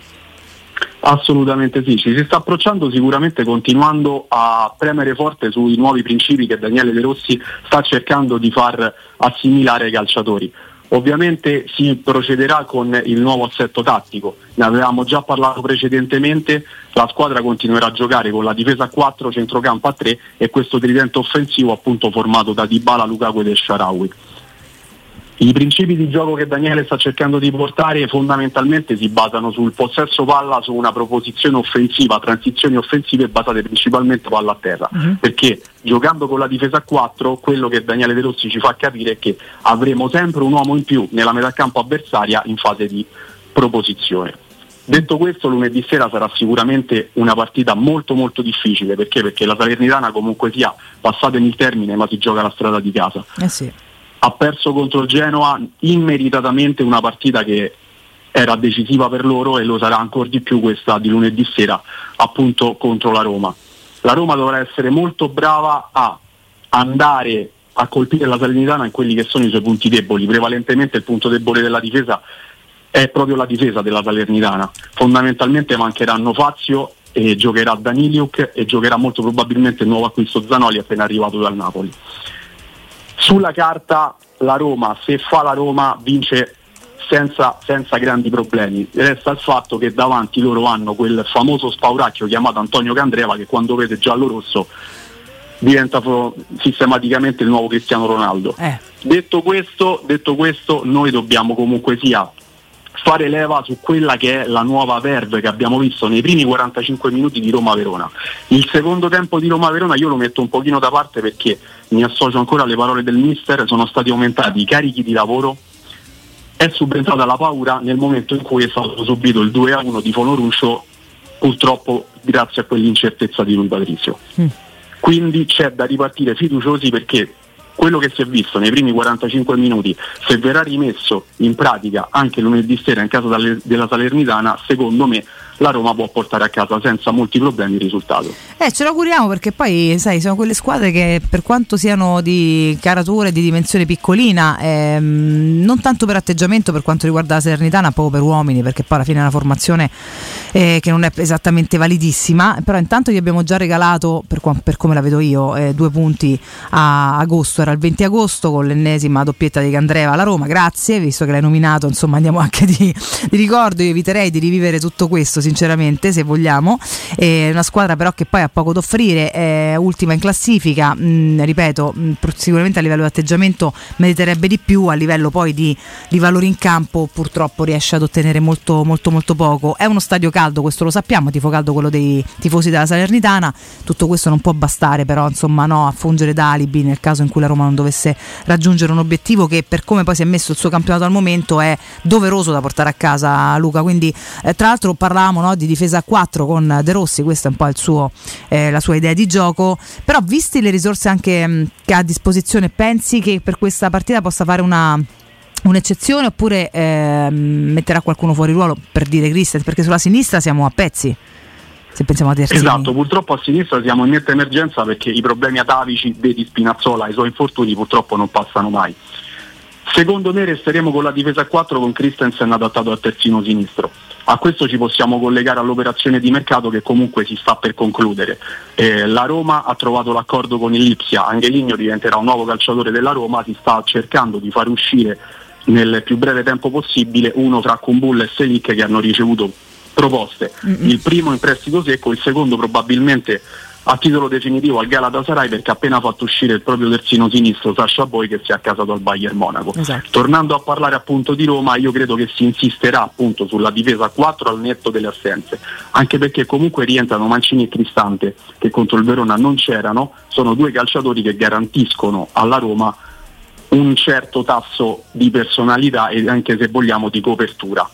Assolutamente sì, ci si sta approcciando sicuramente continuando a premere forte sui nuovi principi che Daniele De Rossi sta cercando di far assimilare ai calciatori. Ovviamente si procederà con il nuovo assetto tattico, ne avevamo già parlato precedentemente, la squadra continuerà a giocare con la difesa a 4, centrocampo a 3 e questo tridente offensivo appunto formato da Dybala, Lukaku e Sharawi. I principi di gioco che Daniele sta cercando di portare fondamentalmente si basano sul possesso palla, su una proposizione offensiva, transizioni offensive basate principalmente palla a terra, Mhm. perché giocando con la difesa a 4 quello che Daniele De Rossi ci fa capire è che avremo sempre un uomo in più nella metà campo avversaria in fase di proposizione. Detto questo, lunedì sera sarà sicuramente una partita molto molto difficile, perché? Perché la Salernitana comunque sia, passatemi il termine, ma si gioca la strada di casa Eh sì. Ha perso contro il Genoa immeritatamente una partita che era decisiva per loro e lo sarà ancora di più questa di lunedì sera appunto contro la Roma. La Roma dovrà essere molto brava a andare a colpire la Salernitana in quelli che sono i suoi punti deboli, prevalentemente il punto debole della difesa è proprio la difesa della Salernitana. Fondamentalmente mancheranno Fazio e giocherà Daniliuk e giocherà molto probabilmente il nuovo acquisto Zanoli appena arrivato dal Napoli. Sulla carta la Roma, se fa la Roma, vince senza, senza grandi problemi. Resta il fatto che davanti loro hanno quel famoso spauracchio chiamato Antonio Candreva che quando vede giallo-rosso diventa sistematicamente il nuovo Cristiano Ronaldo. Detto, questo, detto questo, noi dobbiamo comunque sia fare leva su quella che è la nuova verve che abbiamo visto nei primi 45 minuti di Roma-Verona. Il secondo tempo di Roma-Verona io lo metto un pochino da parte perché mi associo ancora alle parole del mister, sono stati aumentati i carichi di lavoro, è subentrata la paura nel momento in cui è stato subito il 2-1 di Fonoruscio, purtroppo grazie a quell'incertezza di lui Patrizio. Quindi c'è da ripartire fiduciosi perché quello che si è visto nei primi 45 minuti, se verrà rimesso in pratica anche lunedì sera in casa della Salernitana, secondo me la Roma può portare a casa senza molti problemi il risultato. Eh, ce lo auguriamo perché poi, sai, sono quelle squadre che per quanto siano di caratura e di dimensione piccolina, ehm, non tanto per atteggiamento per quanto riguarda la Salernitana, proprio per uomini, perché poi alla fine è una formazione eh, che non è esattamente validissima, però intanto gli abbiamo già regalato, per, qua- per come la vedo io, eh, due punti a agosto, era il 20 agosto con l'ennesima doppietta di Candreva alla Roma, grazie, visto che l'hai nominato, insomma andiamo anche di, di ricordo, io eviterei di rivivere tutto questo sinceramente se vogliamo, è una squadra però che poi ha poco da offrire, è ultima in classifica, mh, ripeto, mh, pro- sicuramente a livello di atteggiamento meriterebbe di più, a livello poi di, di valori in campo purtroppo riesce ad ottenere molto molto molto poco, è uno stadio caldo, questo lo sappiamo, tifo caldo quello dei tifosi della Salernitana, tutto questo non può bastare però insomma no, a fungere da alibi nel caso in cui la Roma non dovesse raggiungere un obiettivo che per come poi si è messo il suo campionato al momento è doveroso da portare a casa Luca, quindi eh, tra l'altro parlavamo no, di difesa a 4 con De Rossi, questa è un po' suo, eh, la sua idea di gioco, però visti le risorse anche mh, che ha a disposizione pensi che per questa partita possa fare una un'eccezione oppure ehm, metterà qualcuno fuori ruolo per dire Christensen? Perché sulla sinistra siamo a pezzi se pensiamo a terzini Esatto, purtroppo a sinistra siamo in netta emergenza perché i problemi atavici vedi Spinazzola e i suoi infortuni purtroppo non passano mai. Secondo me resteremo con la difesa a 4 con Christensen adattato al terzino sinistro. A questo ci possiamo collegare all'operazione di mercato che comunque si sta per concludere. Eh, la Roma ha trovato l'accordo con il Lipsia, Angeligno diventerà un nuovo calciatore della Roma, si sta cercando di far uscire nel più breve tempo possibile uno fra Kumbull e Selic che hanno ricevuto proposte. Il primo in prestito secco, il secondo probabilmente a titolo definitivo al Galatasaray perché ha appena fatto uscire il proprio terzino sinistro Sasha Boy che si è accasato al Bayern Monaco. Esatto. Tornando a parlare appunto di Roma, io credo che si insisterà appunto sulla difesa a 4 al netto delle assenze, anche perché comunque rientrano Mancini e Cristante che contro il Verona non c'erano, sono due calciatori che garantiscono alla Roma un certo tasso di personalità e anche se vogliamo di copertura.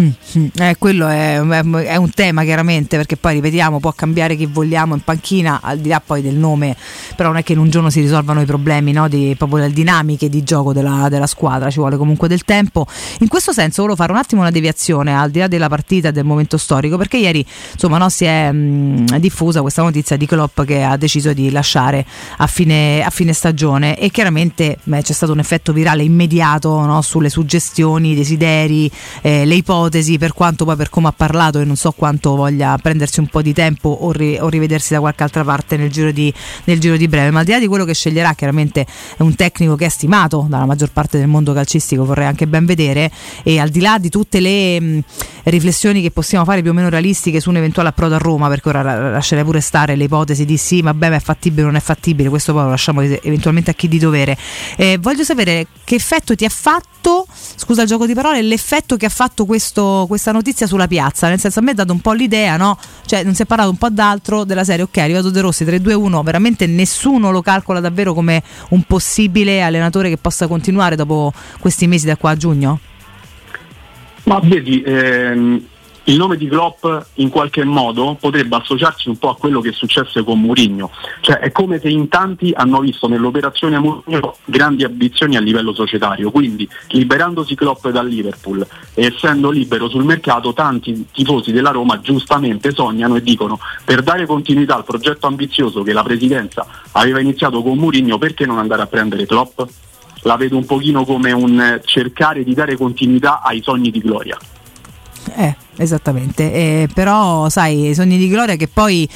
Mm, mm. Eh, quello è, è, un tema chiaramente perché poi ripetiamo può cambiare chi vogliamo in panchina al di là poi del nome. Però non è che in un giorno si risolvano i problemi no, di, proprio le dinamiche di gioco della, della, squadra. Ci vuole comunque del tempo. In questo senso volevo fare un attimo una deviazione al di là della partita e del momento storico perché ieri insomma no, si è mh, mm, diffusa questa notizia di Klopp che ha deciso di lasciare a fine, a fine stagione. E chiaramente beh, c'è stato un effetto virale immediato no, sulle suggestioni, i desideri, eh, le ipotesi ipotesi, per quanto poi per come ha parlato e non so quanto voglia prendersi un po' di tempo o, ri, o rivedersi da qualche altra parte nel giro, di, nel giro, di, breve. Ma al di là di quello che sceglierà, chiaramente è un tecnico che è stimato dalla maggior parte del mondo calcistico, vorrei anche ben vedere, e al di là di tutte le mh, riflessioni che possiamo fare più o meno realistiche su un eventuale approdo a Roma, perché ora lascerei pure stare le ipotesi di sì, vabbè, ma è fattibile o non è fattibile, questo poi lo lasciamo eventualmente a chi di dovere. Eh, voglio sapere che effetto ti ha fatto, scusa il gioco di parole, l'effetto che ha fatto questo questo, questa notizia sulla piazza, nel senso a me ha dato un po' l'idea, no? Cioè non si è parlato un po' d'altro della serie, ok, è arrivato De Rossi 3-2-1, veramente nessuno lo calcola davvero come un possibile allenatore che possa continuare dopo questi mesi da qua a giugno? Ma vedi, ehm, il nome di Klopp in qualche modo potrebbe associarsi un po' a quello che successe con Mourinho, cioè è come se in tanti hanno visto nell'operazione Mourinho grandi ambizioni a livello societario, quindi liberandosi Klopp dal Liverpool e essendo libero sul mercato tanti tifosi della Roma giustamente sognano e dicono per dare continuità al progetto ambizioso che la presidenza aveva iniziato con Mourinho perché non andare a prendere Klopp? La vedo un pochino come un cercare di dare continuità ai sogni di gloria. Eh, esattamente. Eh, però, sai, i sogni di gloria che poi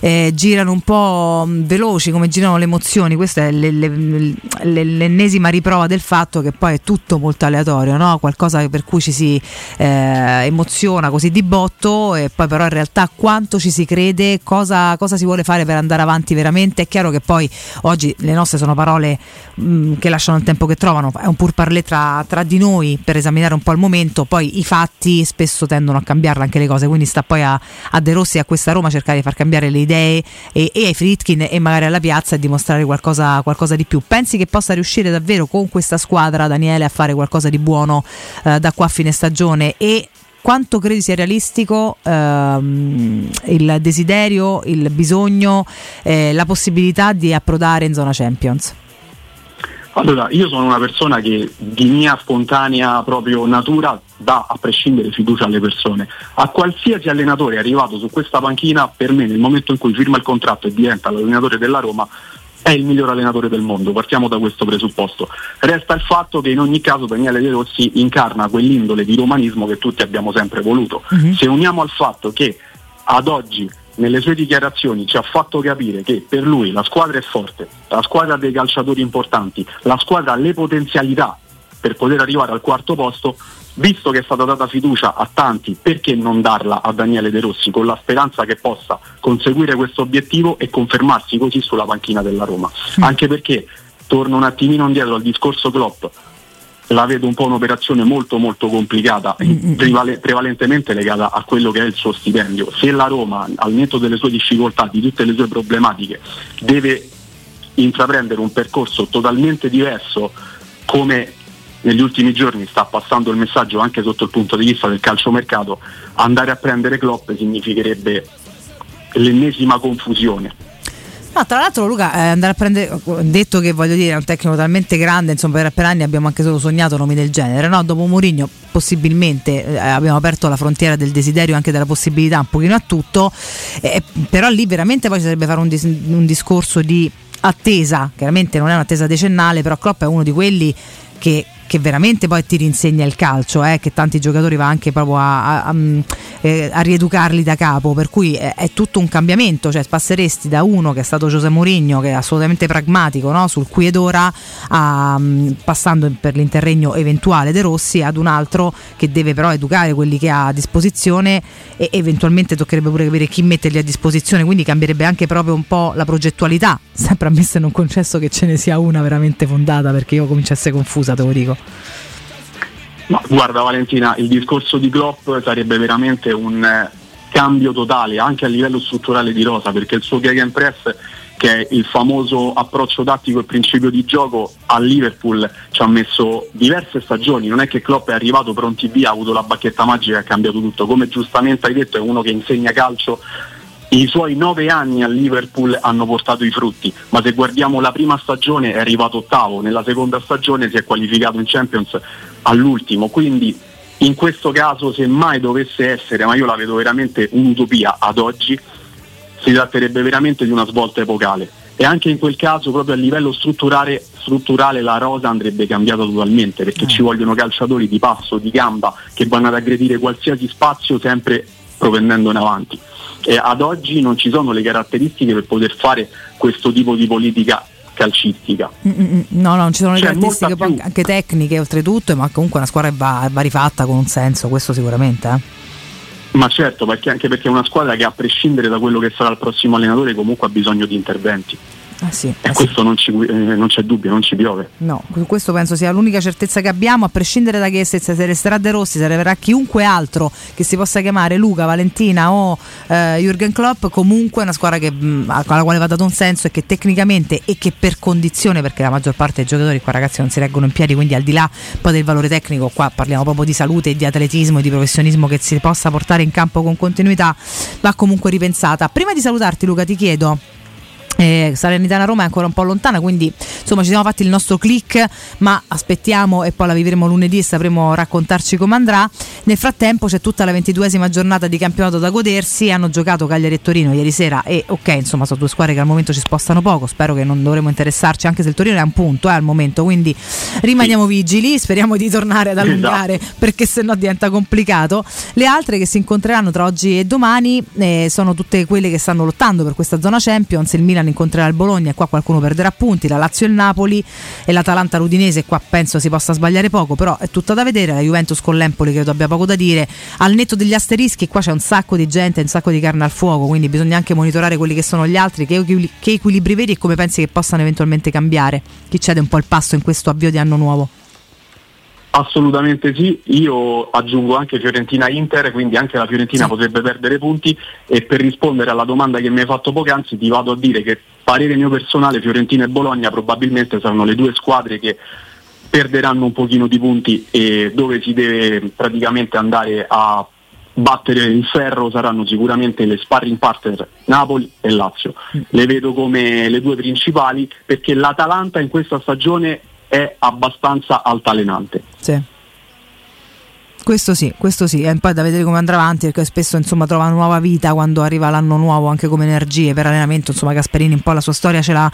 eh, girano un po' veloci come girano le emozioni. Questa è le, le, le, l'ennesima riprova del fatto che poi è tutto molto aleatorio, no? qualcosa per cui ci si eh, emoziona così di botto e poi però in realtà quanto ci si crede, cosa, cosa, si vuole fare per andare avanti veramente. È chiaro che poi oggi le nostre sono parole mh, che lasciano il tempo che trovano, è un pur parlé tra, tra di noi per esaminare un po' il momento, poi i fatti spesso tendono a cambiarle anche le cose, quindi sta poi a, a De Rossi e a questa Roma cercare di far cambiare le idee e, e ai Fritkin e magari alla piazza e dimostrare qualcosa, qualcosa, di più. Pensi che possa riuscire davvero con questa squadra Daniele a fare qualcosa di buono eh, da qua a fine stagione e quanto credi sia realistico ehm, il desiderio, il bisogno, eh, la possibilità di approdare in zona Champions? Allora, io sono una persona che di mia spontanea proprio natura dà a prescindere fiducia alle persone. A qualsiasi allenatore arrivato su questa panchina, per me nel momento in cui firma il contratto e diventa l'allenatore della Roma, è il miglior allenatore del mondo, partiamo da questo presupposto. Resta il fatto che in ogni caso Daniele De Rossi incarna quell'indole di romanismo che tutti abbiamo sempre voluto. Uh-huh. Se uniamo al fatto che ad oggi nelle sue dichiarazioni ci ha fatto capire che per lui la squadra è forte, la squadra ha dei calciatori importanti, la squadra ha le potenzialità per poter arrivare al quarto posto, visto che è stata data fiducia a tanti, perché non darla a Daniele De Rossi con la speranza che possa conseguire questo obiettivo e confermarsi così sulla panchina della Roma? Mm. Anche perché torno un attimino indietro al discorso Klopp, la vedo un po' un'operazione molto molto complicata, mm-hmm. prevale, prevalentemente legata a quello che è il suo stipendio. Se la Roma, al netto delle sue difficoltà, di tutte le sue problematiche, deve intraprendere un percorso totalmente diverso come negli ultimi giorni sta passando il messaggio anche sotto il punto di vista del calciomercato, andare a prendere Klopp significherebbe l'ennesima confusione No, tra l'altro Luca, eh, andare a prendere, detto che voglio dire è un tecnico talmente grande, insomma per, per anni abbiamo anche solo sognato nomi del genere, no? dopo Mourinho possibilmente eh, abbiamo aperto la frontiera del desiderio anche della possibilità un pochino a tutto, eh, però lì veramente poi ci sarebbe fare un, dis- un discorso di attesa, chiaramente non è un'attesa decennale, però Klopp è uno di quelli che che veramente poi ti rinsegna il calcio, eh, che tanti giocatori va anche proprio a, a, a, mm, eh, a rieducarli da capo, per cui è, è, tutto un cambiamento, cioè passeresti da uno che è stato Giuseppe Mourinho, che è assolutamente pragmatico no? sul qui ed ora, mm, passando per l'interregno eventuale De Rossi, ad un altro che deve però educare quelli che ha a disposizione e eventualmente toccherebbe pure capire chi metterli a disposizione, quindi cambierebbe anche proprio un po' la progettualità, sempre ammesso e non concesso che ce ne sia una veramente fondata, perché io comincio a essere confusa, te lo dico. Ma guarda Valentina, il discorso di Klopp sarebbe veramente un eh, cambio totale anche a livello strutturale di rosa perché il suo gegenpress che è il famoso approccio tattico e principio di gioco, a Liverpool ci ha messo diverse stagioni, non è che Klopp è arrivato pronti via, ha avuto la bacchetta magica e ha cambiato tutto, come giustamente hai detto è uno che insegna calcio i suoi nove anni a Liverpool hanno portato i frutti, ma se guardiamo la prima stagione è arrivato ottavo, nella seconda stagione si è qualificato in Champions all'ultimo, quindi in questo caso se mai dovesse essere, ma io la vedo veramente un'utopia ad oggi, si tratterebbe veramente di una svolta epocale. E anche in quel caso proprio a livello strutturale, strutturale la rosa andrebbe cambiata totalmente perché ci vogliono calciatori di passo, di gamba che vanno ad aggredire qualsiasi spazio sempre propendendo in avanti e ad oggi non ci sono le caratteristiche per poter fare questo tipo di politica calcistica. Mm, mm, mm. No, no, non ci sono le C'è caratteristiche molta poi anche tecniche oltretutto, ma comunque una squadra va, va rifatta con un senso, questo sicuramente. eh. Ma certo, perché anche perché è una squadra che a prescindere da quello che sarà il prossimo allenatore comunque ha bisogno di interventi. Ah, sì, E questo non, ci- eh, non c'è dubbio, non ci piove. No, questo penso sia l'unica certezza che abbiamo, a prescindere da che se, se resterà De Rossi, se arriverà chiunque altro che si possa chiamare Luca, Valentina o eh, Jürgen Klopp, comunque è una squadra che, mh, alla quale va dato un senso e che tecnicamente e che per condizione, perché la maggior parte dei giocatori qua ragazzi non si reggono in piedi, quindi al di là poi del valore tecnico, qua parliamo proprio di salute e di atletismo e di professionismo che si possa portare in campo con continuità, va comunque ripensata. Prima di salutarti Luca ti chiedo... Eh, Salernitana Roma è ancora un po' lontana, quindi insomma ci siamo fatti il nostro click, ma aspettiamo e poi la vivremo lunedì e sapremo raccontarci come andrà. Nel frattempo c'è tutta la ventiduesima giornata di campionato da godersi, hanno giocato Cagliari e Torino ieri sera e ok, insomma sono due squadre che al momento ci spostano poco, spero che non dovremo interessarci anche se il Torino è a un punto eh, al momento, quindi rimaniamo vigili, speriamo di tornare ad allungare perché sennò diventa complicato. Le altre che si incontreranno tra oggi e domani eh, sono tutte quelle che stanno lottando per questa zona Champions, il Milan incontrerà il Bologna e qua qualcuno perderà punti, la Lazio e il Napoli e l'Atalanta l'Udinese qua penso si possa sbagliare poco, però è tutta da vedere, la Juventus con l'Empoli credo abbia poco da dire, al netto degli asterischi qua c'è un sacco di gente, un sacco di carne al fuoco, quindi bisogna anche monitorare quelli che sono gli altri, che, che equilibri vedi e come pensi che possano eventualmente cambiare, chi cede un po' il passo in questo avvio di anno nuovo. Assolutamente sì, io aggiungo anche Fiorentina-Inter, quindi anche la Fiorentina potrebbe perdere punti. E per rispondere alla domanda che mi hai fatto poc'anzi ti vado a dire che parere mio personale Fiorentina e Bologna probabilmente saranno le due squadre che perderanno un pochino di punti e dove si deve praticamente andare a battere il ferro saranno sicuramente le sparring partner Napoli e Lazio. Le vedo come le due principali perché l'Atalanta in questa stagione è abbastanza altalenante. Sì. Questo sì, questo sì, e poi da vedere come andrà avanti perché spesso insomma trova nuova vita quando arriva l'anno nuovo anche come energie per allenamento, insomma Gasperini un po' la sua storia ce l'ha,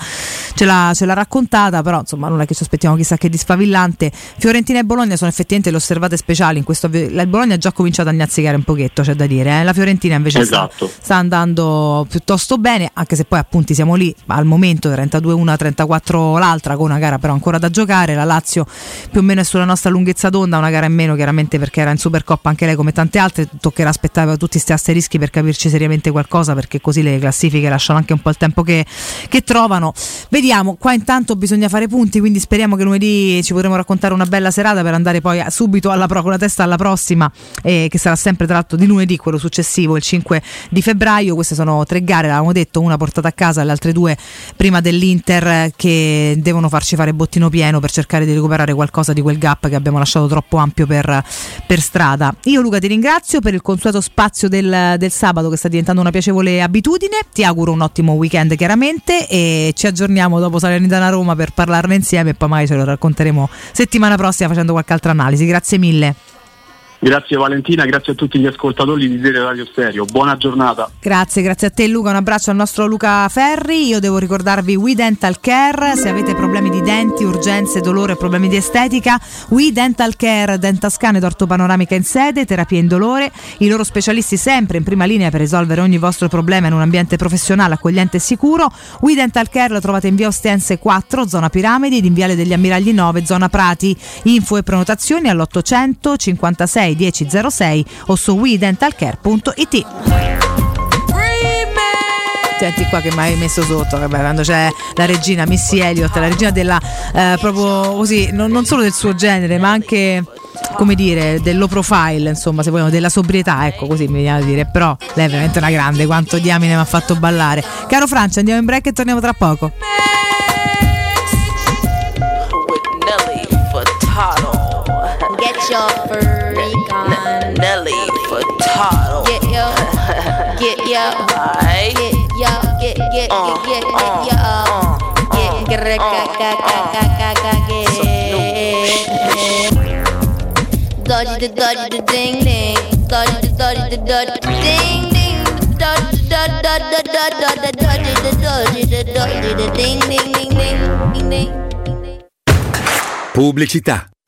ce l'ha, ce l'ha raccontata, però insomma non è che ci aspettiamo chissà che di sfavillante. Fiorentina e Bologna sono effettivamente le osservate speciali in questo il Bologna ha già cominciato a gnazzicare un pochetto, c'è da dire, eh. la Fiorentina invece Esatto. sta, sta andando piuttosto bene, anche se poi appunti siamo lì, al momento 32 una, 34 l'altra con una gara però ancora da giocare, la Lazio più o meno è sulla nostra lunghezza d'onda, una gara in meno chiaramente perché era in Supercoppa anche lei come tante altre, toccherà aspettare tutti questi asterischi per capirci seriamente qualcosa perché così le classifiche lasciano anche un po' il tempo che, che trovano. Vediamo, qua intanto bisogna fare punti, quindi speriamo che lunedì ci potremo raccontare una bella serata per andare poi subito alla pro, con la testa alla prossima, eh, che sarà sempre tra l'altro di lunedì, quello successivo, il 5 di febbraio. Queste sono tre gare, l'avevamo detto, una portata a casa, le altre due prima dell'Inter che devono farci fare bottino pieno per cercare di recuperare qualcosa di quel gap che abbiamo lasciato troppo ampio per, per strada. Io Luca ti ringrazio per il consueto spazio del, del sabato che sta diventando una piacevole abitudine, ti auguro un ottimo weekend chiaramente e ci aggiorniamo dopo Salernitana Roma per parlarne insieme e poi magari ce lo racconteremo settimana prossima facendo qualche altra analisi. Grazie mille. Grazie Valentina, grazie a tutti gli ascoltatori di Tele Radio Stereo. Buona giornata. Grazie, grazie a te Luca, un abbraccio al nostro Luca Ferri. Io devo ricordarvi We Dental Care, se avete problemi di denti, urgenze, dolore, problemi di estetica, We Dental Care, dentascan ed ortopanoramica in sede, terapia in dolore, i loro specialisti sempre in prima linea per risolvere ogni vostro problema in un ambiente professionale, accogliente e sicuro. We Dental Care lo trovate in via Ostense 4, zona Piramidi, ed in viale degli Ammiragli 9, zona Prati. Info e prenotazioni all'800 56 1006 o su WeDentalCare.it. Senti qua che mi hai messo sotto, vabbè, quando c'è la regina Missy Elliott, la regina della eh, proprio così, non, non solo del suo genere, ma anche come dire, del low profile, insomma, se vogliamo, della sobrietà, ecco così mi viene a dire. Però lei è veramente una grande, quanto diamine mi ha fatto ballare. Caro Francia, andiamo in break e torniamo tra poco. Get your freak Furtado. Get your, get your, Aight. get your, get, get, Uh, get, get, uh, get your, get, get, get, get, get, get, get. Dodgy the dodgy the ding ding, dodgy the dodgy the dodgy ding ding, dodgy the dodgy the dodgy the dodgy the dodgy the dodgy the ding ding ding ding ding ding. Pubblicità.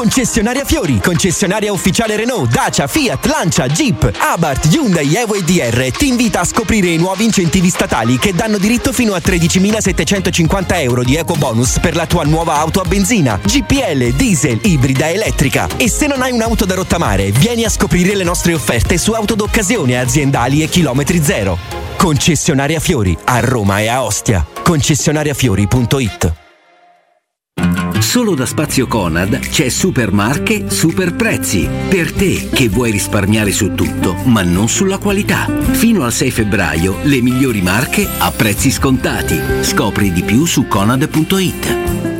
Concessionaria Fiori, concessionaria ufficiale Renault, Dacia, Fiat, Lancia, Jeep, Abarth, Hyundai, Evo e DR ti invita a scoprire i nuovi incentivi statali che danno diritto fino a 13.750 euro di eco bonus per la tua nuova auto a benzina, GPL, diesel, ibrida elettrica. E se non hai un'auto da rottamare, vieni a scoprire le nostre offerte su auto d'occasione aziendali e chilometri zero. Concessionaria Fiori a Roma e a Ostia. Concessionariafiori.it Solo da Spazio Conad c'è Super Marche, Super Prezzi. Per te che vuoi risparmiare su tutto, ma non sulla qualità. Fino al 6 febbraio le migliori marche a prezzi scontati. Scopri di più su conad.it.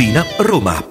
Tiburtina, Roma.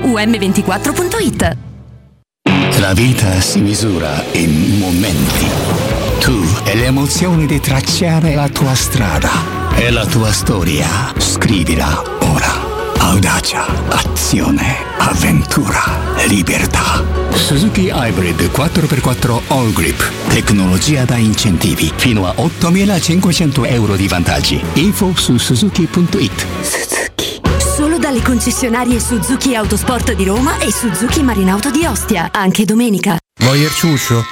um24.it. La vita si misura in momenti. Tu e le emozioni di tracciare la tua strada e la tua storia. Scrivila ora. Audacia, azione, avventura, libertà. Suzuki Hybrid 4x4 All Grip. Tecnologia da incentivi. Fino a 8.500 euro di vantaggi. Info su suzuki.it. Solo dalle concessionarie Suzuki Autosport di Roma e Suzuki Marinauto di Ostia, anche domenica. Voyer ciuscio?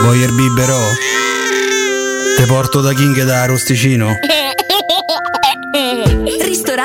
Voyer biberò? Te porto da King da Rosticino?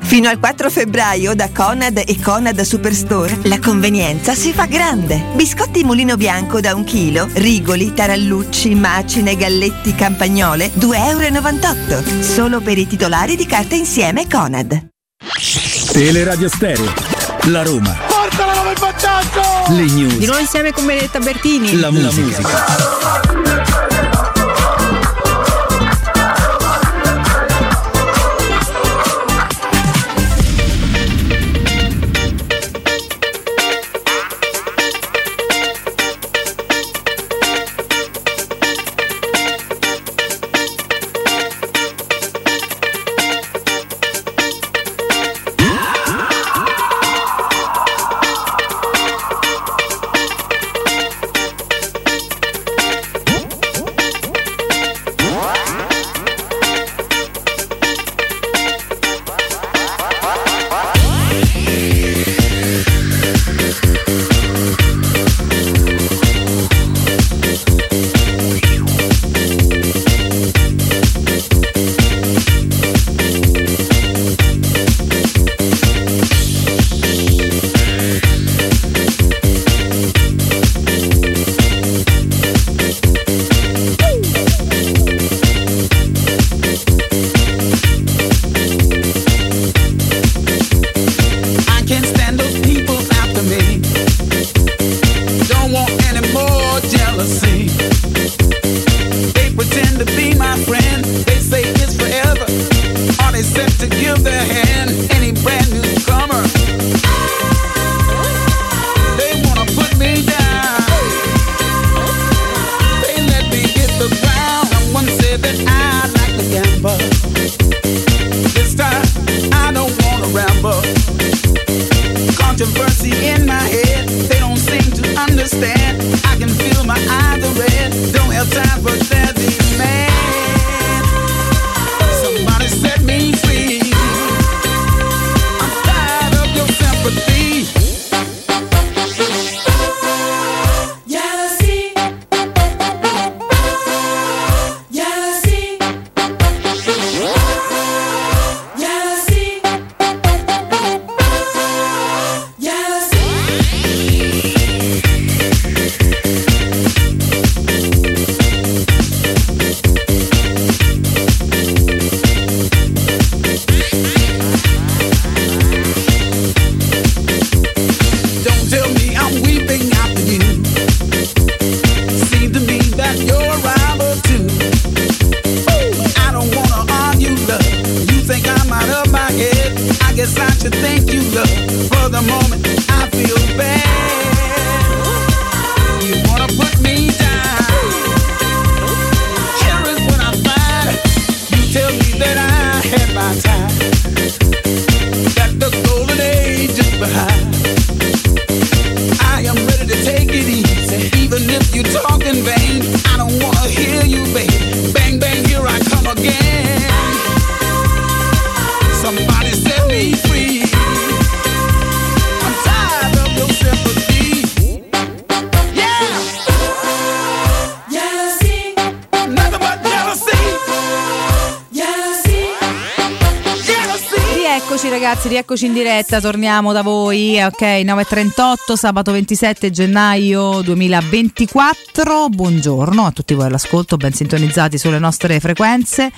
Fino al 4 febbraio da Conad e Conad Superstore la convenienza si fa grande. Biscotti mulino bianco da un chilo, rigoli, tarallucci, macine, galletti, campagnole, 2,98 euro. Solo per i titolari di carta insieme Conad. Teleradio Stereo. La Roma. Portala come il vantaggio! Le news. Di nuovo insieme con Benedetta Bertini. La musica. I rieccoci in diretta, torniamo da voi, ok, 9.38, sabato 27 gennaio 2024, buongiorno a tutti voi all'ascolto, ben sintonizzati sulle nostre frequenze,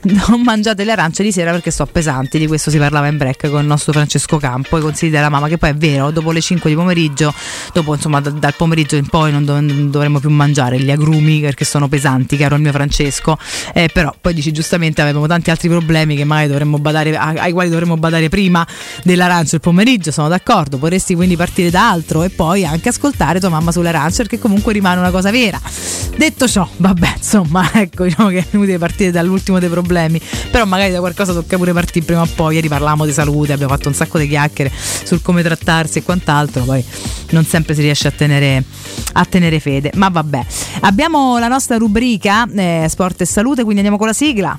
non mangiate le arance di sera perché sono pesanti, di questo si parlava in break con il nostro Francesco Campo, i consigli della mamma, che poi è vero, dopo le 5 di pomeriggio, dopo insomma da- dal pomeriggio in poi non, dov- non dovremmo più mangiare gli agrumi perché sono pesanti, caro il mio Francesco, eh, però poi dici giustamente avevamo tanti altri problemi che magari dovremmo badare, ai quali dovremmo badare prima dell'arancio il pomeriggio, sono d'accordo, potresti quindi partire da altro e poi anche ascoltare tua mamma sull'arancio perché comunque rimane una cosa vera. Detto ciò, vabbè, insomma, ecco, diciamo che è inutile partire dall'ultimo dei problemi problemi. Però magari da qualcosa tocca pure partire prima o poi. Ieri parlavamo di salute, abbiamo fatto un sacco di chiacchiere sul come trattarsi e quant'altro. Poi non sempre si riesce a tenere, a tenere fede. Ma vabbè. Abbiamo la nostra rubrica eh, Sport e Salute, quindi andiamo con la sigla.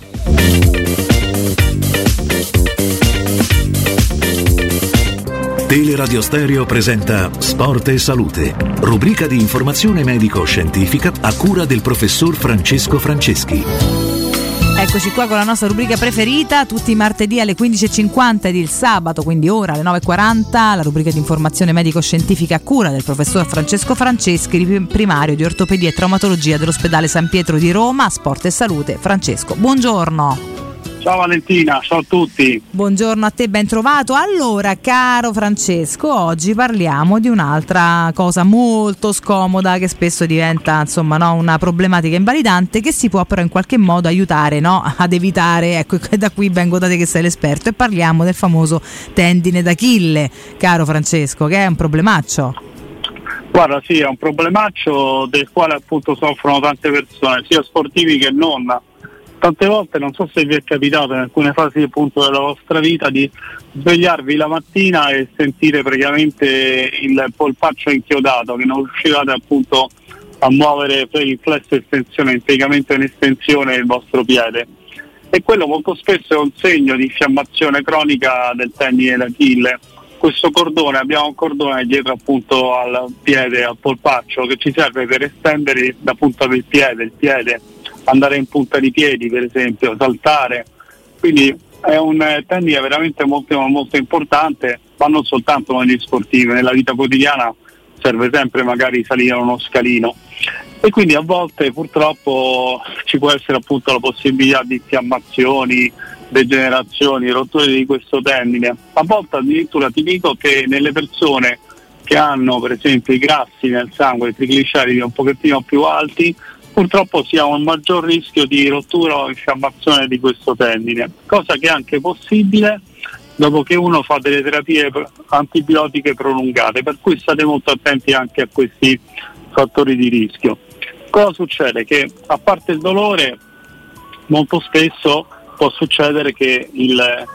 Teleradio Stereo presenta Sport e Salute, rubrica di informazione medico-scientifica a cura del professor Francesco Franceschi. Eccoci qua con la nostra rubrica preferita, tutti i martedì alle 15.50 ed il sabato, quindi ora alle 9.40, la rubrica di informazione medico-scientifica a cura del professor Francesco Franceschi, primario di ortopedia e traumatologia dell'ospedale San Pietro di Roma, Sport e Salute. Francesco, buongiorno. Ciao Valentina, ciao a tutti. Buongiorno a te, ben trovato. Allora, caro Francesco, oggi parliamo di un'altra cosa molto scomoda che spesso diventa insomma no, una problematica invalidante che si può però in qualche modo aiutare no, ad evitare. Ecco, da qui vengo da te che sei l'esperto e parliamo del famoso tendine d'Achille, caro Francesco, che è un problemaccio. Guarda, sì, è un problemaccio del quale appunto soffrono tante persone, sia sportivi che non tante volte non so se vi è capitato in alcune fasi appunto della vostra vita di svegliarvi la mattina e sentire praticamente il polpaccio inchiodato che non riuscivate appunto a muovere il flesso estensione, il piegamento in estensione del vostro piede e quello molto spesso è un segno di infiammazione cronica del tendine d'Achille. Questo cordone, abbiamo un cordone dietro appunto al piede, al polpaccio che ci serve per estendere la punta del piede, il piede andare in punta di piedi per esempio, saltare. Quindi è un eh, tendine veramente molto, molto importante, ma non soltanto negli sportivi, nella vita quotidiana serve sempre magari salire uno scalino. E quindi a volte purtroppo ci può essere appunto la possibilità di infiammazioni, degenerazioni, rotture di questo tendine. A volte addirittura ti dico che nelle persone che hanno per esempio i grassi nel sangue, i trigliceridi un pochettino più alti, purtroppo si ha un maggior rischio di rottura o infiammazione di questo tendine, cosa che è anche possibile dopo che uno fa delle terapie antibiotiche prolungate, per cui state molto attenti anche a questi fattori di rischio. Cosa succede? Che a parte il dolore, molto spesso può succedere che il...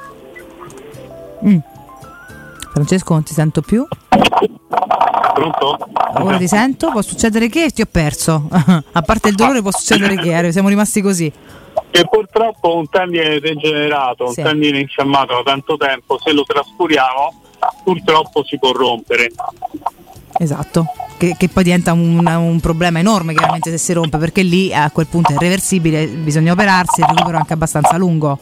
Mm. Francesco non ti sento più. Pronto? Ora ti sento, può succedere che ti ho perso. A parte il dolore può succedere che siamo rimasti così. Che purtroppo un tendine degenerato, Sì. un tendine infiammato da tanto tempo, se lo trascuriamo, purtroppo si può rompere. Esatto, che, che poi diventa un, un problema enorme chiaramente se si rompe, perché lì a quel punto è irreversibile, bisogna operarsi, il recupero è anche abbastanza lungo.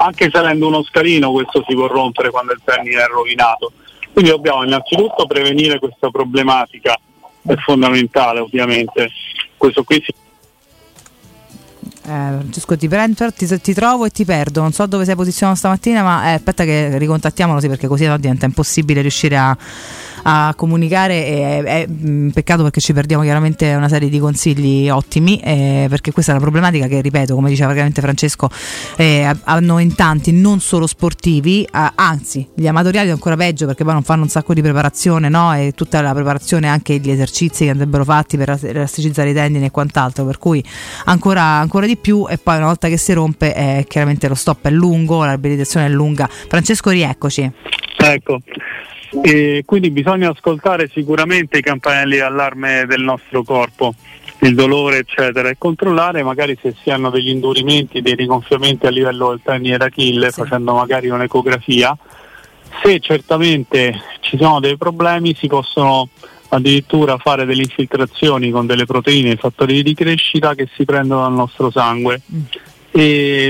Anche salendo uno scalino questo si può rompere quando il tendine è rovinato. Quindi dobbiamo innanzitutto prevenire questa problematica, è fondamentale ovviamente. Questo qui si Eh, Francesco ti, prendo, ti, ti trovo e ti perdo, non so dove sei posizionato stamattina, ma eh, aspetta che ricontattiamolo sì, perché così no, diventa impossibile riuscire a, a comunicare. E, è un peccato perché ci perdiamo chiaramente una serie di consigli ottimi, eh, perché questa è una problematica che, ripeto, come diceva veramente Francesco, eh, hanno in tanti, non solo sportivi, eh, anzi, gli amatoriali ancora peggio perché poi non fanno un sacco di preparazione no? e tutta la preparazione anche gli esercizi che andrebbero fatti per elasticizzare i tendini e quant'altro, per cui ancora, ancora di più e poi una volta che si rompe eh, chiaramente lo stop è lungo, la riabilitazione è lunga. Francesco rieccoci. Ecco, e quindi bisogna ascoltare sicuramente i campanelli d'allarme del nostro corpo, il dolore eccetera, e controllare magari se si hanno degli indurimenti, dei rigonfiamenti a livello del tendine d'Achille, facendo magari un'ecografia. Se certamente ci sono dei problemi si possono addirittura fare delle infiltrazioni con delle proteine e fattori di crescita che si prendono dal nostro sangue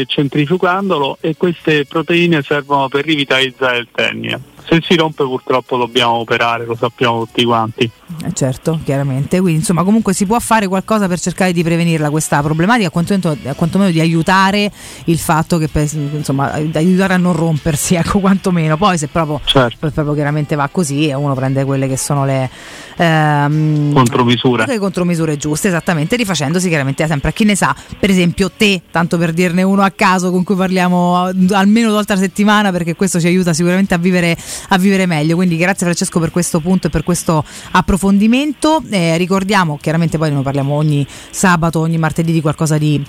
centrifugandolo e queste proteine servono per rivitalizzare il tendine. Se si rompe purtroppo dobbiamo operare, lo sappiamo tutti quanti. Eh, certo, chiaramente. Quindi insomma comunque si può fare qualcosa per cercare di prevenirla questa problematica, quantomeno, quantomeno di aiutare il fatto che insomma di aiutare a non rompersi, ecco quantomeno. Poi se proprio, Certo. proprio chiaramente va così e uno prende quelle che sono le ehm, Contromisure. le contromisure giuste, esattamente, rifacendosi chiaramente sempre a chi ne sa. Per esempio te, tanto per dirne uno a caso con cui parliamo eh, almeno due volte alla settimana perché questo ci aiuta sicuramente a vivere, a vivere meglio. Quindi grazie Francesco per questo punto e per questo approfondimento. Eh, ricordiamo, chiaramente poi noi parliamo ogni sabato, ogni martedì di qualcosa di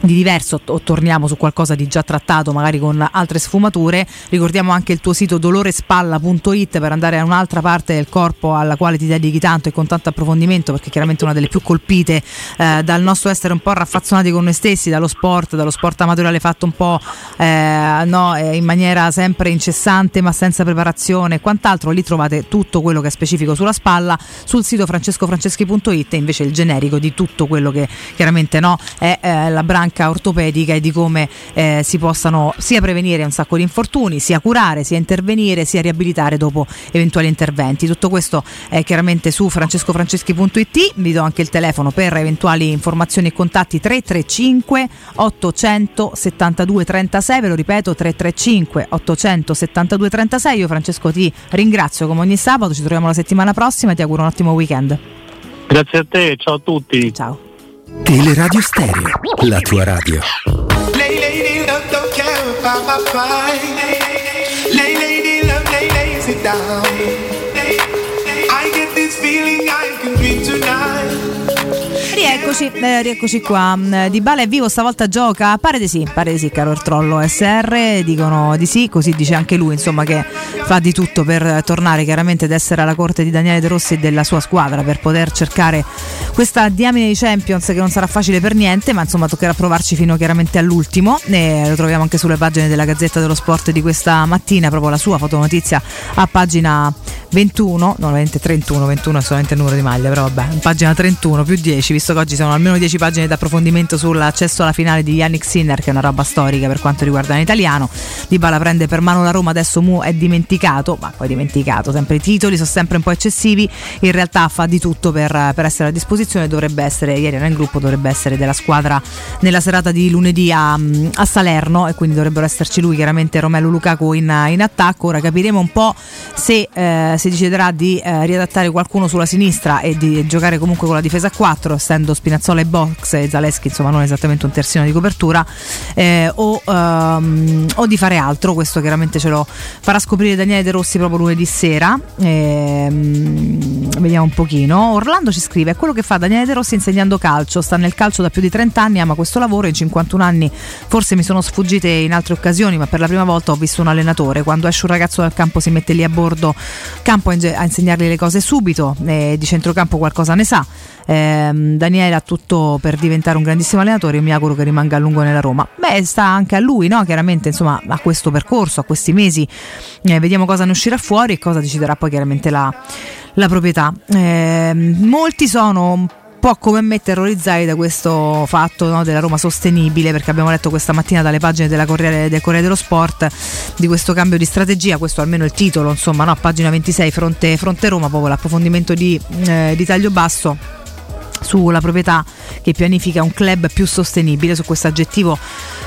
di diverso o torniamo su qualcosa di già trattato magari con altre sfumature. Ricordiamo anche il tuo sito dolorespalla.it per andare a un'altra parte del corpo alla quale ti dedichi tanto e con tanto approfondimento perché chiaramente una delle più colpite eh, dal nostro essere un po' raffazzonati con noi stessi dallo sport dallo sport amatoriale fatto un po' eh, no, eh, in maniera sempre incessante ma senza preparazione e quant'altro. Lì trovate tutto quello che è specifico sulla spalla. Sul sito francescofranceschi.it e invece il generico di tutto quello che chiaramente no, è eh, la branca ortopedica e di come eh, si possano sia prevenire un sacco di infortuni, sia curare, sia intervenire, sia riabilitare dopo eventuali interventi. Tutto questo è chiaramente su francescofranceschi.it, vi do anche il telefono per eventuali informazioni e contatti 335 872 36, ve lo ripeto 335 872 36. Io Francesco ti ringrazio come ogni sabato, ci troviamo la settimana prossima e ti auguro un ottimo weekend. Grazie a te, ciao a tutti. Ciao. Teleradio Stereo, la tua radio. Lady Rieccoci, eh, rieccoci qua. Mm, Di Bala è vivo, stavolta gioca? Pare di sì, pare di sì, caro il trollo SR. Dicono di sì, così dice anche lui, insomma, che fa di tutto per tornare chiaramente ad essere alla corte di Daniele De Rossi e della sua squadra per poter cercare questa diamine di Champions che non sarà facile per niente, ma insomma toccherà provarci fino chiaramente all'ultimo. E lo troviamo anche sulle pagine della Gazzetta dello Sport di questa mattina, proprio la sua fotonotizia a pagina 21, no, 20, 31, 21 è solamente il numero di maglia, però vabbè, pagina 31 più 10, visto che oggi sono almeno 10 pagine di approfondimento sull'accesso alla finale di Yannick Sinner, che è una roba storica per quanto riguarda l'italiano. Di Bala prende per mano la Roma, adesso Mu è dimenticato, ma poi dimenticato, sempre i titoli sono sempre un po' eccessivi, in realtà fa di tutto per, per essere a disposizione, dovrebbe essere, ieri era in gruppo, dovrebbe essere della squadra nella serata di lunedì a, a Salerno e quindi dovrebbero esserci lui, chiaramente Romelu Lukaku in, in attacco, ora capiremo un po' se eh, si deciderà di eh, riadattare qualcuno sulla sinistra e di giocare comunque con la difesa a 4, essendo Spinazzola e Box e Zaleschi, insomma non esattamente un terzino di copertura, eh, o, ehm, o di fare altro, questo chiaramente ce lo farà scoprire Daniele De Rossi proprio lunedì sera. Ehm, vediamo un pochino. Orlando ci scrive: è quello che fa Daniele De Rossi insegnando calcio. Sta nel calcio da più di 30 anni, ama questo lavoro. In 51 anni forse mi sono sfuggite in altre occasioni, ma per la prima volta ho visto un allenatore. Quando esce un ragazzo dal campo si mette lì a bordo campo a, insegnargli le cose subito. Eh, di centrocampo qualcosa ne sa. Ehm, Daniele ha tutto per diventare un grandissimo allenatore. Io mi auguro che rimanga a lungo nella Roma. Beh, sta anche a lui, no? Chiaramente, insomma, a questo percorso, a questi mesi. Eh, vediamo cosa ne uscirà fuori e cosa deciderà poi chiaramente la, la proprietà. Ehm, molti sono po' come me terrorizzati da questo fatto no, della Roma sostenibile perché abbiamo letto questa mattina dalle pagine della Corriere, del Corriere dello Sport di questo cambio di strategia, questo almeno il titolo, insomma, no, pagina 26 fronte, fronte Roma, proprio l'approfondimento di, eh, di taglio basso sulla proprietà che pianifica un club più sostenibile. Su questo aggettivo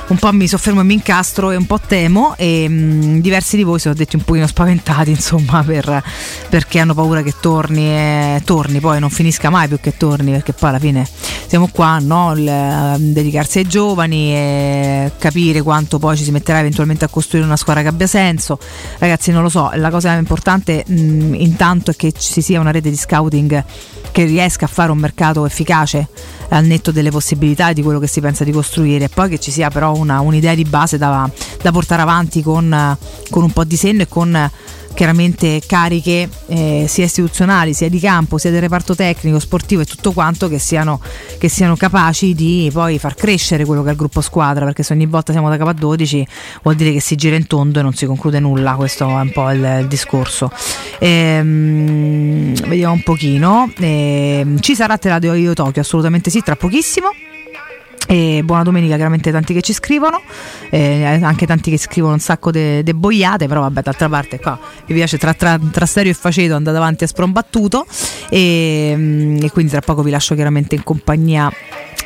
un po' mi soffermo e mi incastro e un po' temo e mh, diversi di voi sono detti un pochino spaventati insomma per, perché hanno paura che torni e torni, poi non finisca mai più che torni perché poi alla fine siamo qua no? Il, ehm, dedicarsi ai giovani e capire quanto poi ci si metterà eventualmente a costruire una squadra che abbia senso. Ragazzi non lo so, la cosa importante mh, intanto è che ci sia una rete di scouting che riesca a fare un mercato efficace al netto delle possibilità di quello che si pensa di costruire. E poi che ci sia però una, un'idea di base da, da portare avanti con, con, un po' di senno e con chiaramente cariche eh, sia istituzionali sia di campo sia del reparto tecnico sportivo e tutto quanto che siano, che siano capaci di poi far crescere quello che è il gruppo squadra perché se ogni volta siamo da capo a 12 vuol dire che si gira in tondo e non si conclude nulla. Questo è un po' il, il discorso. Ehm, vediamo un pochino. Ehm, ci sarà Teladio Tokyo assolutamente sì tra pochissimo e buona domenica, chiaramente tanti che ci scrivono, eh, anche tanti che scrivono un sacco di boiate, però vabbè d'altra parte qua mi piace tra, tra, tra serio e faceto andate avanti a sprombattuto. E, mm, e quindi tra poco vi lascio chiaramente in compagnia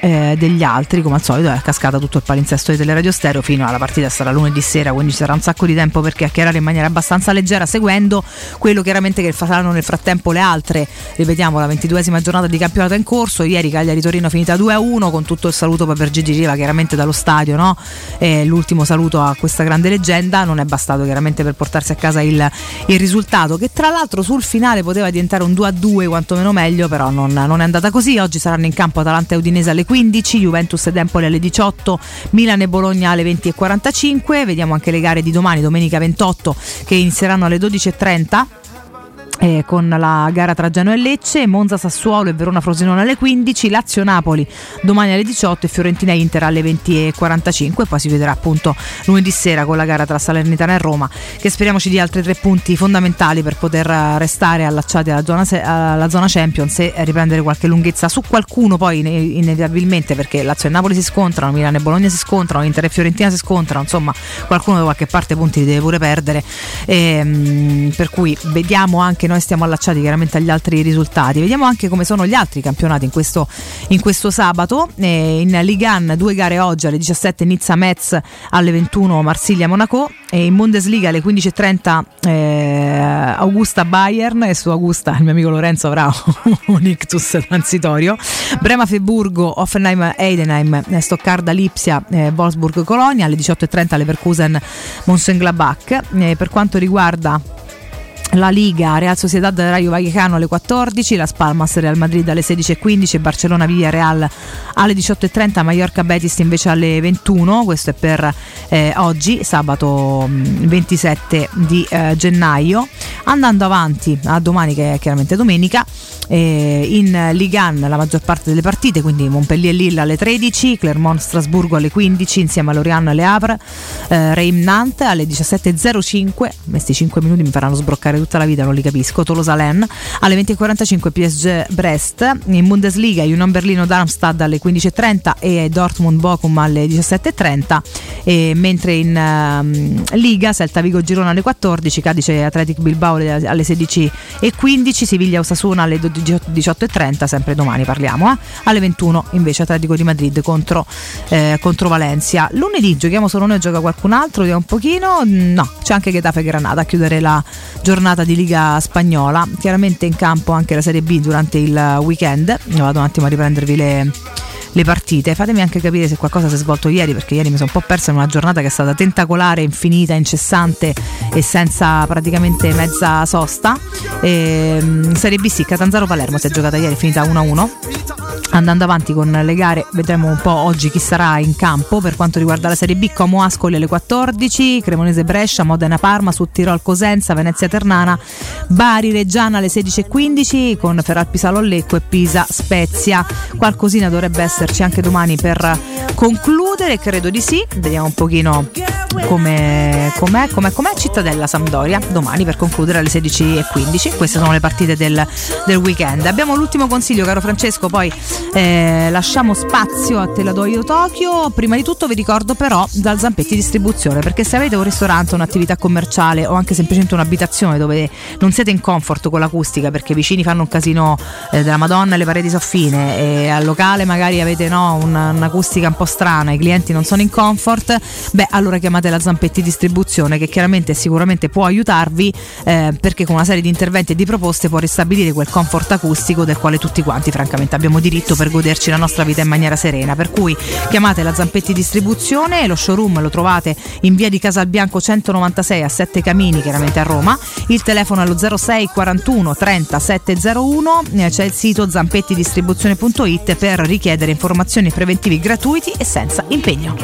eh, degli altri, come al solito è cascata tutto il palinsesto di Teleradio Stereo fino alla partita sarà lunedì sera, quindi ci sarà un sacco di tempo per chiacchierare in maniera abbastanza leggera, seguendo quello chiaramente che faranno nel frattempo le altre. Ripetiamo, la ventiduesima giornata di campionato in corso, ieri Cagliari-Torino finita 2-1 con tutto il saluto per Gigi Riva chiaramente dallo stadio, no? eh, l'ultimo saluto a questa grande leggenda, non è bastato chiaramente per portarsi a casa il, il risultato che tra l'altro sul finale poteva diventare un 2-2 quantomeno meglio, però non, non è andata così, oggi saranno in campo Atalanta e Udinese alle 15, Juventus ed Empoli alle 18, Milan e Bologna alle 20.45. Vediamo anche le gare di domani, domenica 28, che inizieranno alle 12.30 eh, con la gara tra Genoa e Lecce, Monza Sassuolo e Verona Frosinone alle 15, Lazio Napoli domani alle 18 e Fiorentina Inter alle 20.45 poi si vedrà appunto lunedì sera con la gara tra Salernitana e Roma che speriamo ci dia altri tre punti fondamentali per poter restare allacciati alla zona, alla zona Champions e riprendere qualche lunghezza su qualcuno poi inevitabilmente perché Lazio e Napoli si scontrano, Milano e Bologna si scontrano, Inter e Fiorentina si scontrano, insomma qualcuno da qualche parte punti li deve pure perdere. E, mh, per cui vediamo anche noi stiamo allacciati chiaramente agli altri risultati. Vediamo anche come sono gli altri campionati in questo, in questo sabato. Eh, in Ligue 1 due gare oggi alle 17 Nizza Metz alle 21 Marsiglia Monaco e in Bundesliga alle 15.30 eh, Augusta Bayern e su Augusta il mio amico Lorenzo avrà un ictus transitorio. Brema Friburgo, Offenheim Heidenheim, Stoccarda Lipsia, eh, Wolfsburg Colonia alle 18.30 Leverkusen Mönchengladbach. Eh, per quanto riguarda la Liga, Real Sociedad Rayo Vallecano alle 14, Las Palmas Real Madrid alle 16.15, Barcellona Via Real alle 18.30, Mallorca Betis invece alle 21, questo è per eh, oggi, sabato 27 mm, di eh, gennaio. Andando avanti a domani che è chiaramente domenica, eh, in Ligan la maggior parte delle partite, quindi Montpellier Lille alle 13, Clermont Strasburgo alle 15 insieme a Lorient e Le Havre, eh, Reim Nantes alle 17.05, questi 5 minuti mi faranno sbroccare tutta la vita, non li capisco, Tolosa-Len alle 20.45 PSG Brest, in Bundesliga Union Berlino Darmstadt alle 15.30 e Dortmund Bochum alle 17.30 e mentre in um, Liga Celta Vigo Girona alle 14, Cadice Athletic Bilbao alle 16.15, Siviglia Osasuna alle 18.30, sempre domani parliamo, eh? alle 21 invece Atletico di Madrid contro, eh, contro Valencia. Lunedì giochiamo solo noi, gioca qualcun altro, vediamo un pochino, no, c'è anche Getafe Granada a chiudere la giornata di Liga Spagnola, chiaramente in campo anche la Serie B durante il weekend, vado un attimo a riprendervi le le partite. Fatemi anche capire se qualcosa si è svolto ieri, perché ieri mi sono un po' persa in una giornata che è stata tentacolare, infinita, incessante e senza praticamente mezza sosta. E, ehm, Serie B sì, Catanzaro Palermo si è giocata ieri, finita 1-1. Andando avanti con le gare, vedremo un po' oggi chi sarà in campo per quanto riguarda la Serie B. Como Ascoli alle 14, Cremonese Brescia, Modena Parma, su Tirol Cosenza, Venezia Ternana, Bari Reggiana alle 16.15 con Ferral Pisalo Lecco e Pisa Spezia. Qualcosina dovrebbe esserci anche domani per concludere, credo di sì. Vediamo un pochino come com'è, com'è, com'è Cittadella Sampdoria domani per concludere alle 16.15. Queste sono le partite del, del weekend. Abbiamo l'ultimo consiglio, caro Francesco, poi eh, lasciamo spazio a Te la do io Tokyo. Prima di tutto vi ricordo però dal Zampetti Distribuzione, perché se avete un ristorante, un'attività commerciale o anche semplicemente un'abitazione dove non siete in comfort con l'acustica perché i vicini fanno un casino eh, della Madonna e le pareti soffine e al locale magari avete no, un'acustica un po' strana, i clienti non sono in comfort, beh allora chiamate la Zampetti Distribuzione che chiaramente sicuramente può aiutarvi eh, perché con una serie di interventi e di proposte può ristabilire quel comfort acustico del quale tutti quanti francamente abbiamo diritto per goderci la nostra vita in maniera serena. Per cui chiamate la Zampetti Distribuzione, lo showroom lo trovate in via di Casalbianco 196 a 7 Camini, chiaramente a Roma. Il telefono è lo 06 41 30 701, c'è il sito zampettidistribuzione.it per richiedere informazioni preventivi gratuiti e senza impegno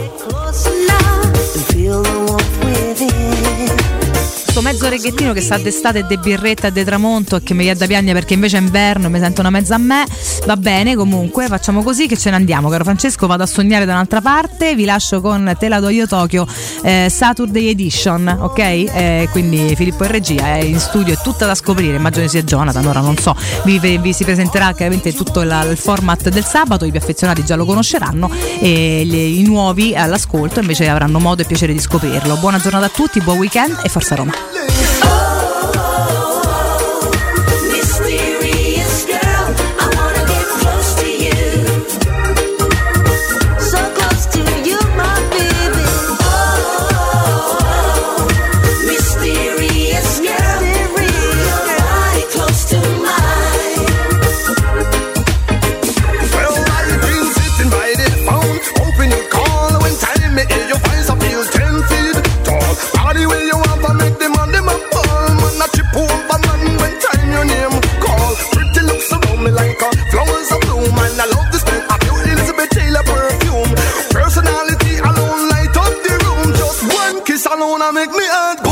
questo mezzo reggettino che sa d'estate e de birretta e de tramonto e che mi viene da piangere perché invece è inverno e mi sento una mezza a me. Va bene, comunque facciamo così che ce ne andiamo, caro Francesco. Vado a sognare da un'altra parte. Vi lascio con Te la do io Tokyo eh, Saturday Edition, ok? Eh, quindi Filippo in regia è in studio, è tutta da scoprire. Immagino sia Jonathan, ora non so. Vi, vi si presenterà chiaramente tutto il, il, format del sabato. I più affezionati già lo conosceranno e gli, i nuovi all'ascolto invece avranno modo e piacere di scoprirlo. Buona giornata a tutti, buon weekend e forza Roma. absolute. I wanna make me angry.